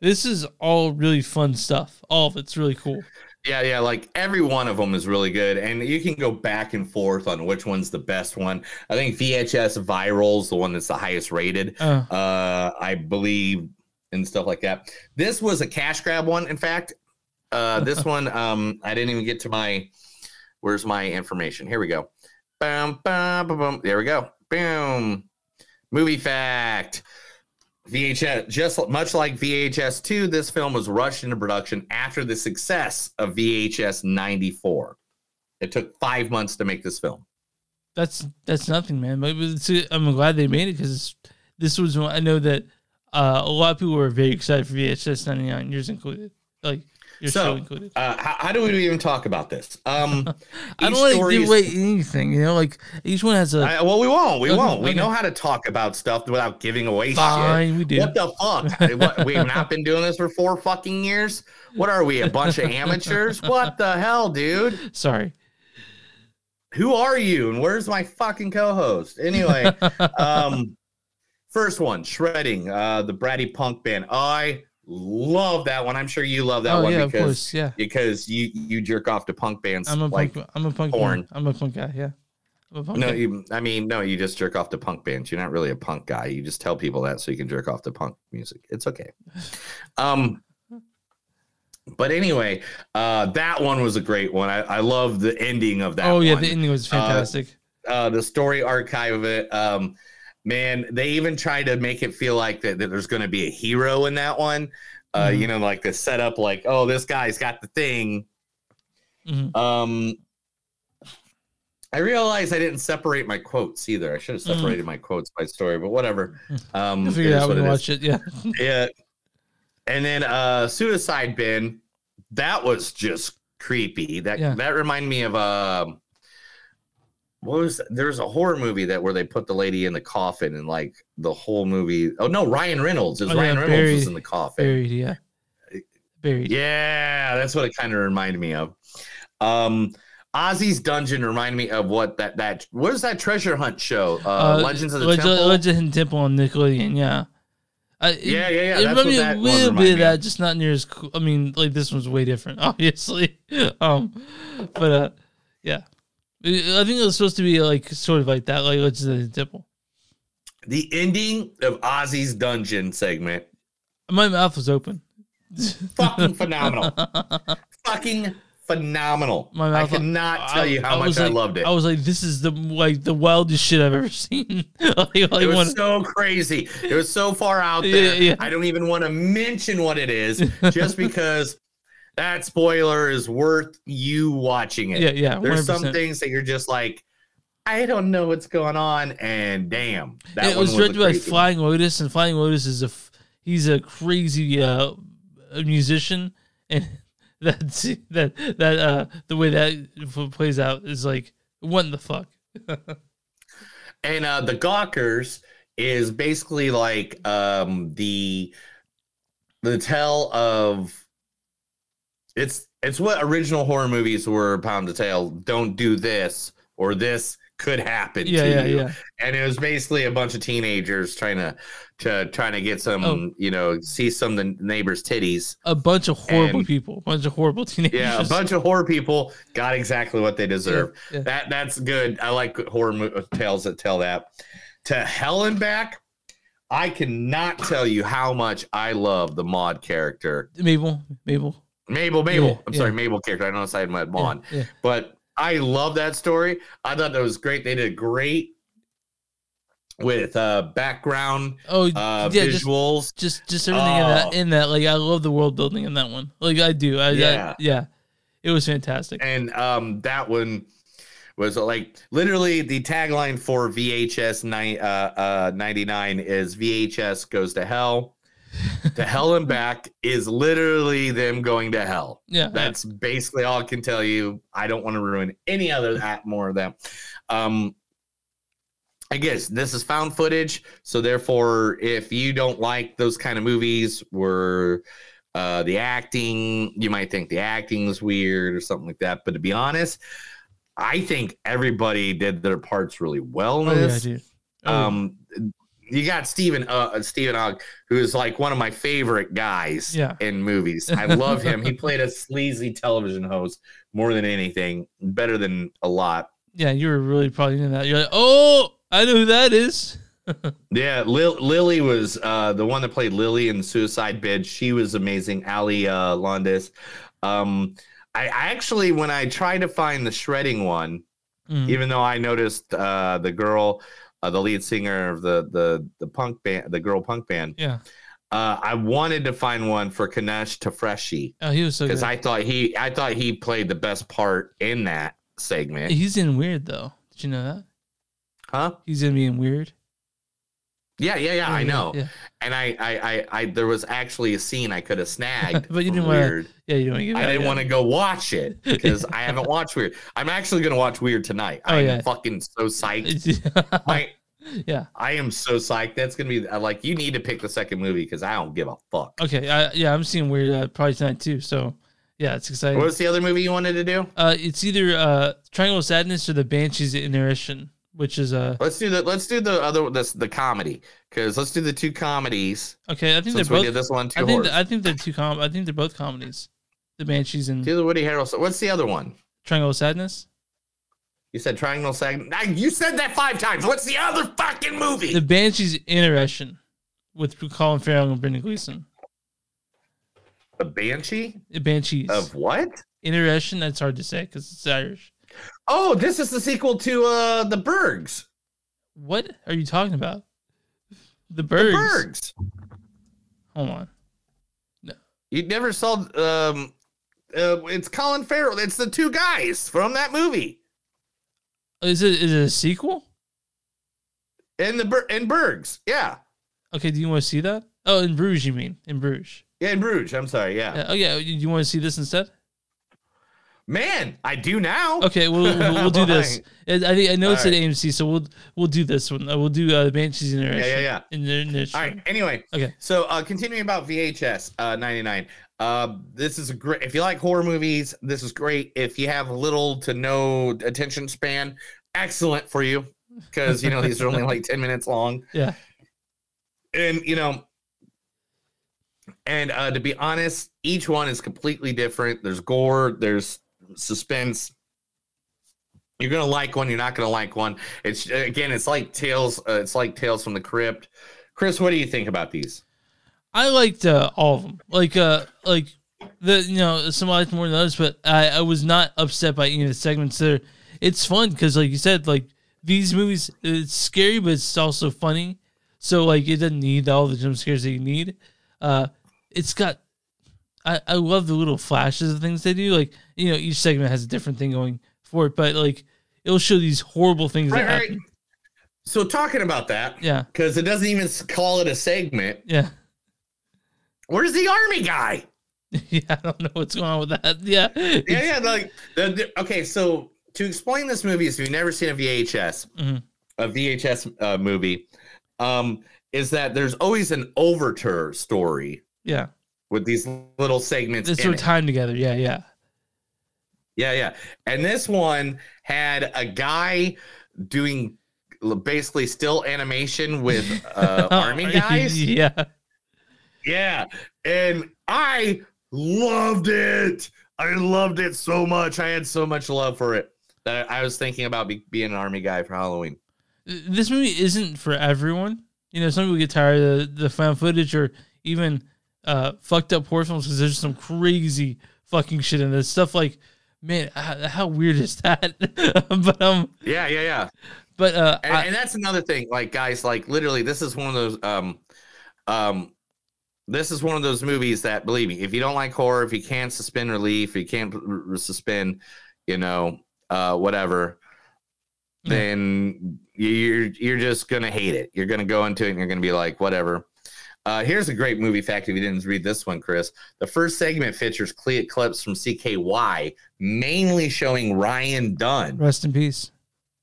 this is all really fun stuff. All of it's really cool. Yeah, yeah, like every one of them is really good, and you can go back and forth on which one's the best one. I think VHS Viral's the one that's the highest rated, Uh. uh, I believe, and stuff like that. This was a cash grab one. In fact, uh, this one, um, I didn't even get to my. Where's my information? Here we go. Boom, boom, boom, bam. There we go. Boom. Movie fact. VHS, just much like VHS 2, this film was rushed into production after the success of VHS 94. It took five months to make this film. That's that's nothing, man. I'm glad they made it because this was one I know that uh, a lot of people were very excited for VHS 99, yours included. Like you're so, still included. Uh, how, how do we even talk about this? Um, I don't each want to give away anything. You know, like each one has a. I- well, we won't. We Okay, won't. We okay. know how to talk about stuff without giving away Fine, shit. we do. What the fuck? what, we've not been doing this for four fucking years. What are we? A bunch of amateurs? What the hell, dude? Sorry. Who are you? And where's my fucking co-host? Anyway, um, first one, shredding. Uh, the Bratty Punk band. I love that one. I'm sure you love that Oh, one yeah, because course, yeah. because you you jerk off to punk bands. I'm a like punk. I'm a punk. porn. I'm a punk guy. Yeah. I'm a punk No, you, I mean, no, you just jerk off to punk bands. You're not really a punk guy. You just tell people that so you can jerk off to punk music. It's okay. Um, but anyway, uh, that one was a great one. I, I love the ending of that. oh yeah, one. the ending was Uh, fantastic. uh, the story archive of it. Um, man, they even try to make it feel like that, that there's going to be a hero in that one. Uh, Mhm. You know, like the setup, like, oh, this guy's got the thing. Mhm. Um, I realized I didn't separate my quotes either. I should have Mhm. separated my quotes by story, but whatever. Um, You'll figure it it is out when you it is. watch it. Yeah. Yeah. And then uh Suicide Bid, that was just creepy. That Yeah. that reminded me of um what was there's a horror movie that where they put the lady in the coffin and like the whole movie oh no Ryan Reynolds. It was Oh, yeah, Ryan Reynolds was in the coffin. Buried, yeah. Buried. Yeah, that's what it kind of reminded me of. Um Ozzy's Dungeon reminded me of what that that what is that treasure hunt show? Uh, Legends of the Leg- Temple. Legend the Temple on Nickelodeon. Yeah. I, Yeah, yeah, yeah, It that's reminded me what a that little bit of that, just not near as cool. I mean, like this one's way different, obviously. Um, but uh, yeah, I I think it was supposed to be like sort of like that, like of the Temple. the ending of Ozzy's Dungeon segment My mouth was open. fucking phenomenal. fucking phenomenal. My mouth, I cannot tell you how much was I loved it. I was like, this is the like the wildest shit I've ever seen. like, like it was one- so crazy. It was so far out Yeah, there. yeah. I don't even want to mention what it is, just because that spoiler is worth you watching it. Yeah, yeah, There's some 100%. things that you're just like, I don't know what's going on, and damn, that it was was, directed by. Flying Lotus, and Flying Lotus is a f- he's a crazy uh, musician, and that's that that uh the way that plays out is like what the fuck. and uh the gawkers is basically like um the the tell of it's it's what original horror movies were pound to tale don't do this or this could happen Yeah, to yeah, you yeah. and it was basically a bunch of teenagers trying to to trying to get some Oh. you know see some of the neighbors titties A bunch of horrible And- people, a bunch of horrible teenagers. yeah, a bunch of horror people got exactly what they deserve. That that's good. I like horror mo- tales that tell that. To hell and back, I cannot tell you how much I love the mod character. Mabel, Mabel. Mabel, Mabel. Yeah, I'm yeah. sorry, Mabel character. I don't know if I said Maud, yeah. but I love that story. I thought that was great. They did great with uh background Oh, uh yeah, just- visuals. Just just everything in that in that like I love the world building in that one. Like I do. I, Yeah. yeah, yeah. It was fantastic. and um that one was like literally the tagline for VHS ni- uh, uh, 99 is VHS goes to hell. To hell and back is literally them going to hell. Yeah, That's basically all I can tell you. I don't want to ruin any other that more of them. Um I guess this is found footage, so therefore, if you don't like those kind of movies where uh, the acting, you might think the acting is weird or something like that. But to be honest, I think everybody did their parts really well in Oh, yeah, this. Oh, yeah. um, you got Steven uh, Steven Ogg, who is like one of my favorite guys Yeah. in movies. I love him. he played a sleazy television host more than anything, better than a lot. Yeah, you were really probably into that. You're like, oh, I know who that is. Yeah, Lil- Lily was uh, the one that played Lily in Suicide Bid. She was amazing. Ally uh, Landis. Um, I, I actually, when I tried to find the shredding one, Mhm. even though I noticed uh, the girl, uh, the lead singer of the the the punk band, the girl punk band, Yeah. uh, I wanted to find one for Keanush Tafreshi Oh, he was so because. I thought he I thought he played the best part in that segment. He's in weird though. Did you know that? Huh? He's in being weird. Yeah, yeah, yeah. I know. yeah. And I, I, I, I, there was actually a scene I could have snagged. But you didn't want. Yeah, you didn't I didn't want to go watch it because I haven't watched Weird. I'm actually going to watch Weird tonight. Oh, I'm yeah. fucking so psyched. My, yeah. I am so psyched. That's going to be uh, like, you need to pick the second movie because I don't give a fuck. Okay. Yeah, I'm seeing weird uh, probably tonight too. So yeah, it's exciting. What was the other movie you wanted to do? Uh, it's either uh Triangle of Sadness or the Banshees Intermission, which is a. Let's do the, let's do the other, this, the comedy because let's do the two comedies. okay. I think they're both. this one, I think horrors. I think they're two com. I think they're both comedies. The Banshees and Do the Woody Harrelson. What's the other one? Triangle of Sadness. You said Triangle. Nah, You said that five times. What's the other fucking movie? The Banshees Intermission with Colin Farrell and Brendan Gleeson. The Banshee The Banshees of what? Intermission. That's hard to say because it's Irish. Oh, this is the sequel to uh the Bergs. What are you talking about? The Bergs. Bergs. Hold on. No. You never saw um uh, it's Colin Farrell. It's the two guys from that movie. Is it is it a sequel? In the in Bergs. Yeah. Okay, do you want to see that? Oh, in Bruges, you mean in Bruges? Yeah, in Bruges. I'm sorry. Yeah. Yeah, oh yeah, you, you want to see this instead? Man, I do now. Okay, we'll we'll, we'll do this. I, think I know it's All at. AMC, so we'll we'll do this one. We'll do uh, the Banshees in Yeah, yeah, yeah. In the, in the All right. Anyway, Okay. So uh, continuing about VHS uh, 99. Uh, this is a great. If you like horror movies, this is great. If you have little to no attention span, excellent for you because you know these are only like 10 minutes long. Yeah. And you know, and uh, to be honest, each one is completely different. There's gore. There's suspense. You're gonna like one. You're not gonna like one. It's again. It's like tales. Uh, it's like tales from the crypt. Chris, what do you think about these? I liked uh, all of them. Like uh like the you know some I liked more than others, but I, I was not upset by any of the segments. There, it's fun because like you said, like these movies, it's scary, but it's also funny. So like it doesn't need all the jump scares that you need. Uh, it's got. I, I love the little flashes of things they do. Like you know, each segment has a different thing going for it, but like it'll show these horrible things Right, that right. So talking about that, Yeah. because it doesn't even call it a segment. Yeah. Where's the army guy? yeah, I don't know what's going on with that. Yeah, Yeah, yeah. Like, the, the- okay, so to explain this movie, if you've never seen a VHS, Mhm. a VHS uh, movie, um, is that there's always an overture story yeah. with these little segments. It's of time together. Yeah, yeah. Yeah, yeah. And this one had a guy doing basically still animation with uh, army guys. yeah. Yeah. And I loved it. I loved it so much. I had so much love for it that I was thinking about be- being an army guy for Halloween. This movie isn't for everyone. You know, some people get tired of the, the found footage or even uh, fucked up horror films because there's some crazy fucking shit in this stuff. Like, man, how, how weird is that? but um, Yeah, yeah, yeah. but uh, And, I- and that's another thing. Like, guys, like literally, this is one of those um um this is one of those movies that believe me, if you don't like horror, if you can't suspend relief, if you can't r- r- suspend, you know, uh whatever, then you're you're just gonna hate it. You're gonna go into it and you're gonna be like, whatever. Uh, here's a great movie fact if you didn't read this one, Chris. The first segment features clips from CKY, mainly showing Ryan Dunn. rest in peace.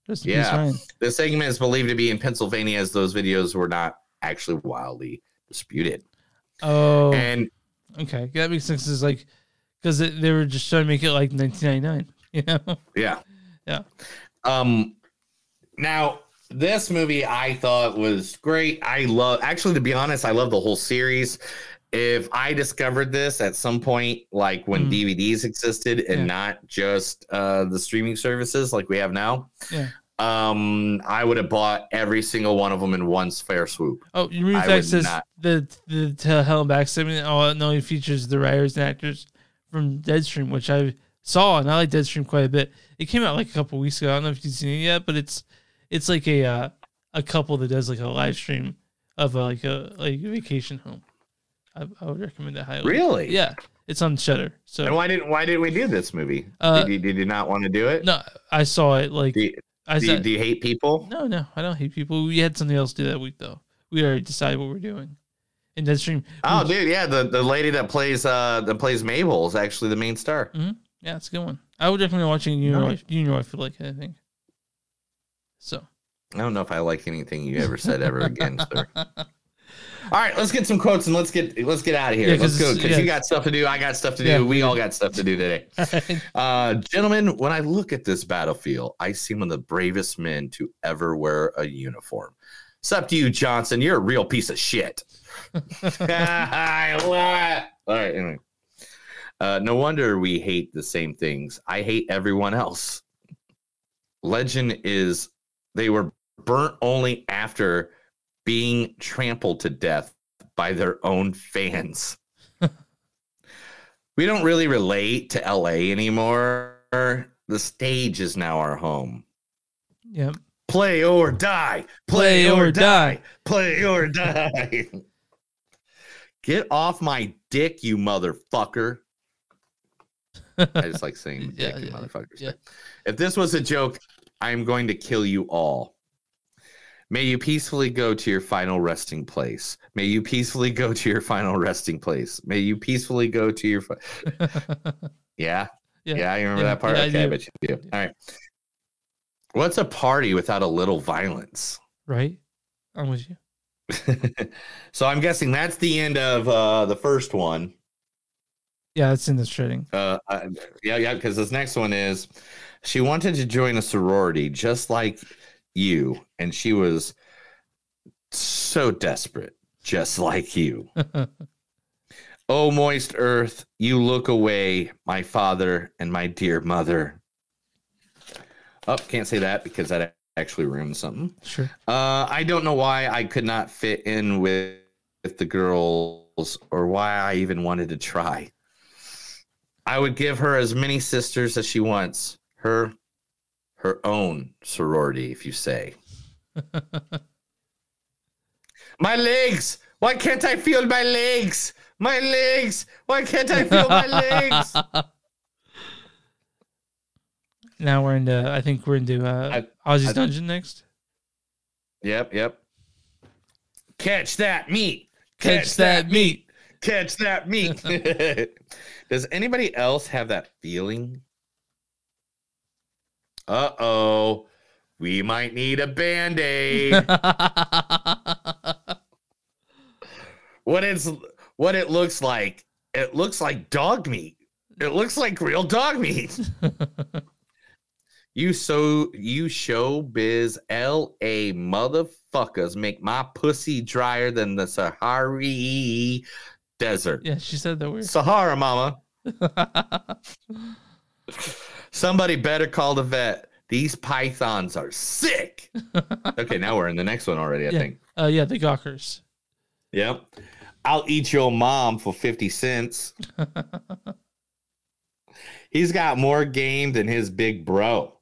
Rest in peace, Yeah. Ryan. The segment is believed to be in Pennsylvania as those videos were not actually wildly disputed. Oh, And okay, that makes sense. Is like because they, they were just trying to make it like 1999. You know? yeah. Yeah. Um now this movie I thought was great. I love actually to be honest, I love the whole series. If I discovered this at some point, like when Mm. DVDs existed and Yeah. not just uh the streaming services like we have now, Yeah. um, I would have bought every single one of them in one fair swoop. Oh, you I fact says the the Tell Hell and Back segment oh, no, it features the writers and actors from Deadstream, which I saw and I like Deadstream quite a bit. It came out like a couple weeks ago. I don't know if you've seen it yet, but it's it's like a uh, a couple that does like a live stream of a, like a like a vacation home. I, I would recommend that highly. Really? Yeah, it's on Shudder. So And why didn't why did we do this movie? Uh, did, you, did you not want to do it? no, I saw it like Do you, I do you, do you hate people? no, no, I don't hate people. We had something else to do that week though. We already decided what we're doing. In stream. Oh, dude, yeah, the, the lady that plays uh that plays Mabel is actually the main star. Mhm. Yeah, it's a good one. I would definitely watching You Nice. You Know I Feel Like It, I think. So I don't know if I like anything you ever said ever again, sir. All right, let's get some quotes and let's get let's get out of here. Yeah, let's go because yeah. you got stuff to do. I got stuff to do. Yeah. we all got stuff to do today. Uh, gentlemen, when I look at this battlefield, I see one of the bravest men to ever wear a uniform. It's up to you, Johnson. You're a real piece of shit. I love it. All right, anyway. Uh, no wonder we hate the same things. I hate everyone else. Legend is they were burnt only after being trampled to death by their own fans. we don't really relate to LA anymore. The stage is now our home. Yep. Play or die. Play Play, or or, die. die. Play or die. Get off my dick, you motherfucker. I just like saying Yeah, dick, you yeah, motherfuckers. yeah. If this was a joke, I am going to kill you all. May you peacefully go to your final resting place. May you peacefully go to your final resting place. May you peacefully go to your. Fi- yeah? Yeah. yeah, you remember Yeah, that part? yeah, okay, I do. bet you do. All right. What's a party without a little violence? Right? I'm with you. so I'm guessing that's the end of uh, the first one. Yeah, it's in this trading. Uh, uh, yeah, yeah, because this next one is she wanted to join a sorority just like you, and she was so desperate, just like you. oh, moist earth, you look away, my father and my dear mother. Oh, can't say that because that actually ruins something. Sure. Uh, I don't know why I could not fit in with, with the girls or why I even wanted to try. I would give her as many sisters as she wants. Her her own sorority, if you say. my legs! Why can't I feel my legs? My legs! Why can't I feel my legs? Now we're into. I think we're into uh, Ozzy's I- dungeon next. Yep, yep. Catch that meat. Catch that meat. Catch that meat. Does anybody else have that feeling? Uh oh. We might need a band aid. what it's what it looks like. It looks like dog meat. It looks like real dog meat. you so you show biz LA motherfuckers make my pussy drier than the Sahara desert. Yeah, she said that weird. Sahara, mama. Somebody better call the vet. These pythons are sick. okay, now we're in the next one already, I yeah. think. Uh, yeah, the Gawkers. Yep. I'll eat your mom for 50 cents. He's got more game than his big bro.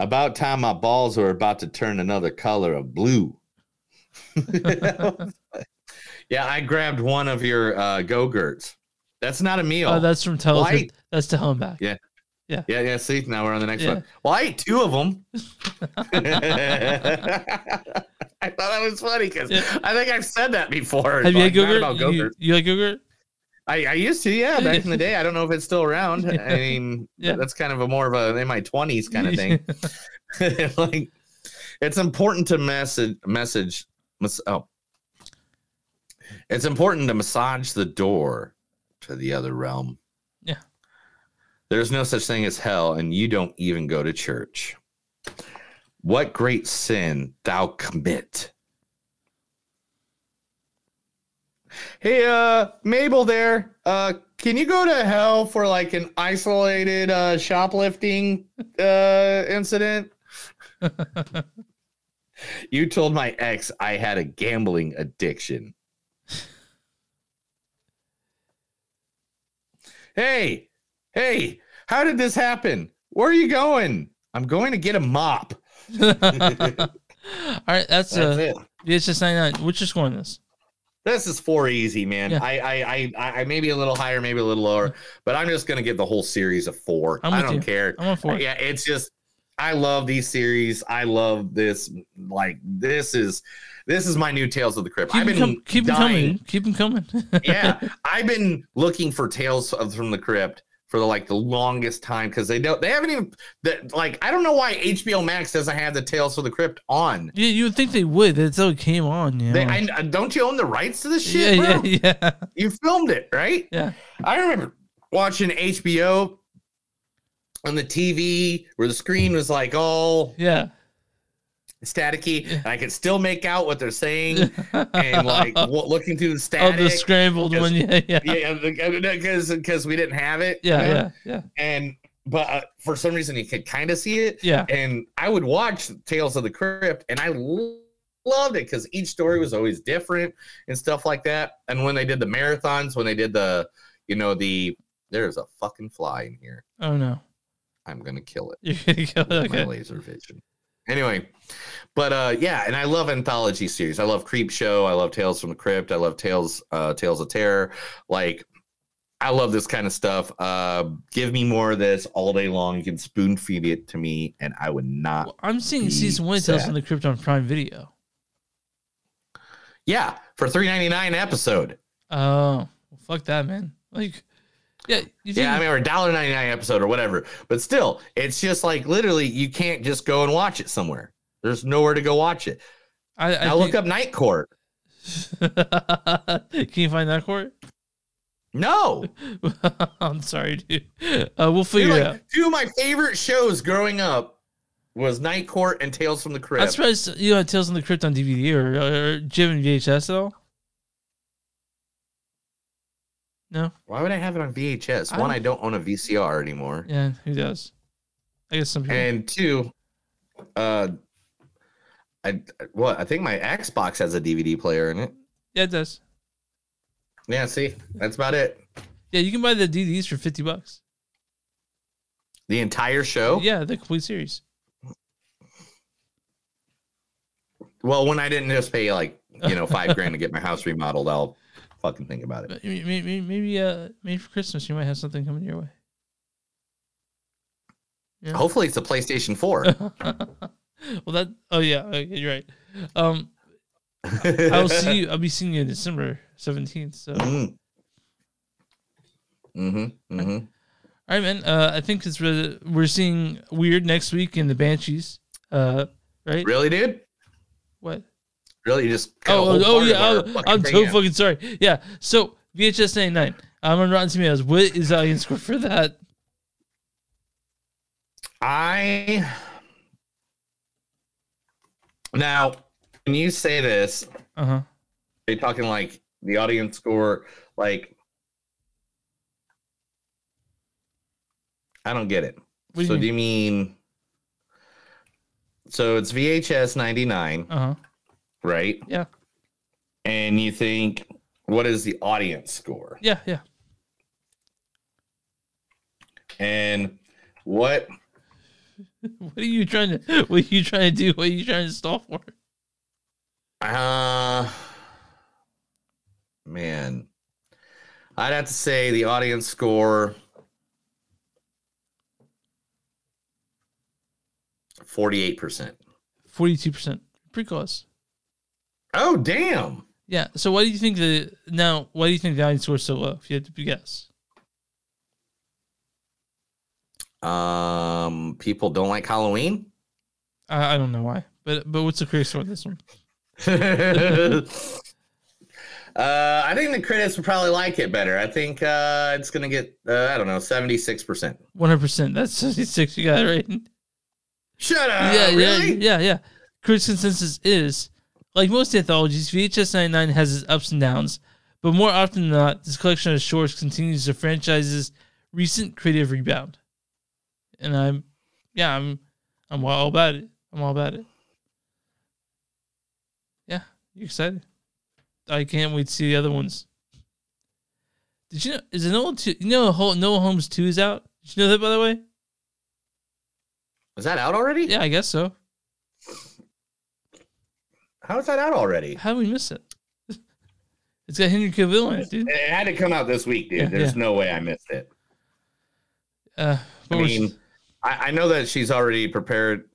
About time my balls were about to turn another color of blue. yeah, I grabbed one of your uh, go-gurts. That's not a meal. Oh, that's from Tell. Well, That's to home back. yeah. Yeah. Yeah, yeah. See, now we're on the next Yeah. one. Well, I ate two of them. I thought that was funny because I think I've said that before. Have you had not Go-Gurt? You, you like Go-Gurt? I, I used to, yeah, back in the day. I don't know if it's still around. I mean, Yeah. that's kind of a more of a in my twenties kind of thing. like, it's important to message message. Oh, it's important to massage the door to the other realm. Yeah. There's no such thing as hell, and you don't even go to church. What great sin thou commit? Hey, uh, Mabel there. Uh, can you go to hell for like an isolated uh shoplifting uh incident? you told my ex I had a gambling addiction. Hey, hey, how did this happen? Where are you going? I'm going to get a mop. All right, that's, That's uh, it. it's just 99. What's your score on this? This is four easy, man. Yeah. I, I, I, I, maybe a little higher, maybe a little lower, but I'm just gonna give the whole series a 4 I'm I don't you. care. I'm on four. Yeah, it's just I love these series. I love this. Like this is this is my new Tales of the Crypt. Keep I've been com- keep dying. coming. Keep them coming. yeah, I've been looking for Tales of, from the Crypt for the, like the longest time because they don't they haven't even that like I don't know why HBO Max doesn't have the Tales from the Crypt on. Yeah, you would think they would. That's how it came on. Yeah. They, I, don't you own the rights to this shit? yeah, bro? yeah, yeah. You filmed it, right? Yeah. I remember watching HBO on the TV where the screen hmm. was like all Yeah. Staticky, and I could still make out what they're saying, and like w- looking through the static. Oh, the scrambled one. Yeah, yeah. yeah, because because we didn't have it. Yeah, you know? yeah, yeah. And but uh, for some reason you could kind of see it. Yeah. And I would watch Tales of the Crypt, and I loved it because each story was always different and stuff like that. And when they did the marathons, when they did the, you know, the there's a fucking fly in here. Oh no. I'm gonna kill it. You're gonna kill it. with my laser vision. Anyway, but uh, yeah, and I love anthology series. I love Creep Show. I love Tales from the Crypt. I love Tales uh, Tales of Terror. Like, I love this kind of stuff. Uh, give me more of this all day long. You can spoon feed it to me, and I would not. I'm seeing season one Tales from the Crypt on Prime Video. Yeah, for three ninety nine episode. Oh, well, fuck that, man. Like, yeah, you Yeah, I mean, or a dollar ninety nine episode or whatever. But still, it's just like literally, you can't just go and watch it somewhere. There's nowhere to go watch it. I, I now look up Night Court. Can you find that court? No, I'm sorry, dude. Uh, we'll figure Dude, it like, out. two of my favorite shows growing up was Night Court and Tales from the Crypt. I'm surprised you had Tales from the Crypt on DVD or, or Jim and VHS at all. No. Why would I have it on VHS? I One, I don't own a VCR anymore. Yeah, who does? I guess some people. And two, uh, I what I think my Xbox has a DVD player in it. yeah, it does. Yeah, see, that's about it. Yeah, you can buy the DVDs for fifty bucks. The entire show. Yeah, the complete series. Well, when I didn't just pay like you know five grand to get my house remodeled, I'll fucking think about it. Maybe, maybe, maybe, uh, maybe for Christmas you might have something coming your way. Yeah. Hopefully, it's a PlayStation Four. well, that. Oh yeah, okay, you're right. Um, I'll see you. I'll be seeing you in December seventeenth. So. Mm. Mm-hmm. Mm-hmm. All right, man. Uh, I think it's re- we're seeing weird next week in the Banshees. Uh, right? Really, dude? What? Really? You just Oh, oh, yeah. oh, I'm so out. fucking sorry. Yeah. So VHS 99. I'm on Rotten Tomatoes. What is the audience score for that? I now when you say this, Uh huh. are you talking like the audience score? Like, I don't get it. Do so mean? do you mean? So it's VHS ninety nine, Uh huh. Right? Yeah. And you think what is the audience score? Yeah. Yeah. And what What are you trying to? What are you trying to do? What are you trying to stall for? Uh man. I'd have to say the audience score 48%. Forty-two percent. Pretty close. Oh damn. Yeah. So why do you think the now? Why do you think the audience score is so low? If you had to guess. Um people don't like Halloween? I, I don't know why, but but what's the critics score on this one? uh I think the critics would probably like it better. I think uh it's going to get uh, I don't know, 76%. One hundred percent. That's seventy-six. You got it right. Shut up. yeah, really? yeah, yeah, yeah. Critics' consensus is like most anthologies, VHS 99 has its ups and downs, but more often than not, this collection of shorts continues the franchise's recent creative rebound. And I'm, yeah, I'm, I'm all about it. I'm all about it. Yeah, you excited? I can't wait to see the other ones. Did you know? Is it old two? You know, Enola Holmes two is out. Did you know that by the way? Was that out already? Yeah, I guess so. How is that out already? How did we miss it? It's got Henry Cavill in it, dude. It had to come out this week, dude. Yeah, There's yeah. no way I missed it. Uh, I mean, I, I know that she's already prepared.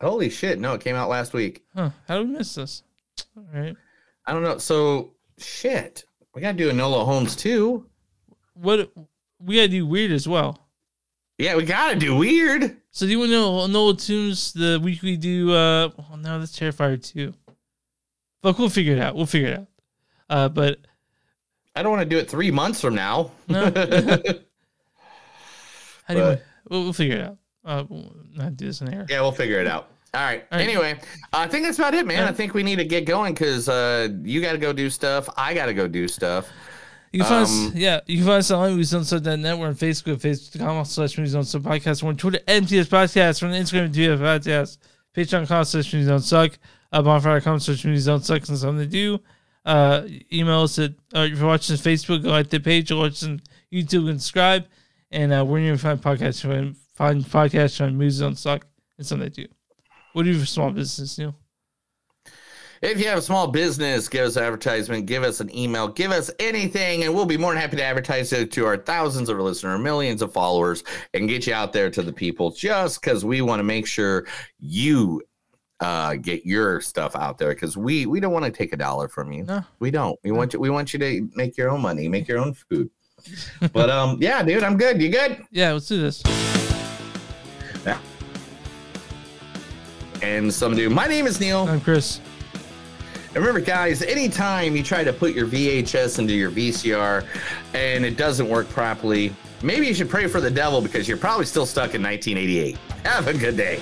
Holy shit! No, it came out last week. Huh? How did we miss this? All right. I don't know. So shit, we gotta do a Enola Holmes too. What we gotta do weird as well. Yeah, we gotta do weird. So do you want to know Noel Tunes the week we do? uh Oh no, that's Terrifier too. Fuck, we'll figure it out. We'll figure it out. Uh, but I don't want to do it three months from now. No. how do you? But- We'll, we'll figure it out. Uh, we'll not do this in air. yeah, we'll figure it out. All right. All right. Anyway, I think that's about it, man. I think we need to get going because uh, you got to go do stuff. I got to go do stuff. You can find us, Um, yeah, you can find us on Movies Don't Suck.net. We're on Facebook, facebook.com slash Movies Don't Suck Podcast. We're on Twitter, MTS Podcast. We're on Instagram, MTS Podcast. Patreon.com slash Movies Don't Suck. Uh, Bonfire.com slash Movies Don't Suck. And something to do. Uh, email us at, uh, if you're watching Facebook, go like the page. Or watching YouTube and subscribe. And uh, going to find podcasts, find, find podcasts on Movies Don't Suck. And something to do. What do you for small business, Neil? If you have a small business, give us an advertisement, give us an email, give us anything, and we'll be more than happy to advertise it to our thousands of listeners, millions of followers, and get you out there to the people just because we want to make sure you uh, get your stuff out there because we we don't want to take a dollar from you. No. We don't. We want you we want you to make your own money, make your own food. but um yeah, dude, I'm good. You good? Yeah, let's do this. Yeah. And some dude. My name is Neil. I'm Chris. And remember, guys, anytime you try to put your VHS into your VCR and it doesn't work properly, maybe you should pray for the devil because you're probably still stuck in 1988. Have a good day.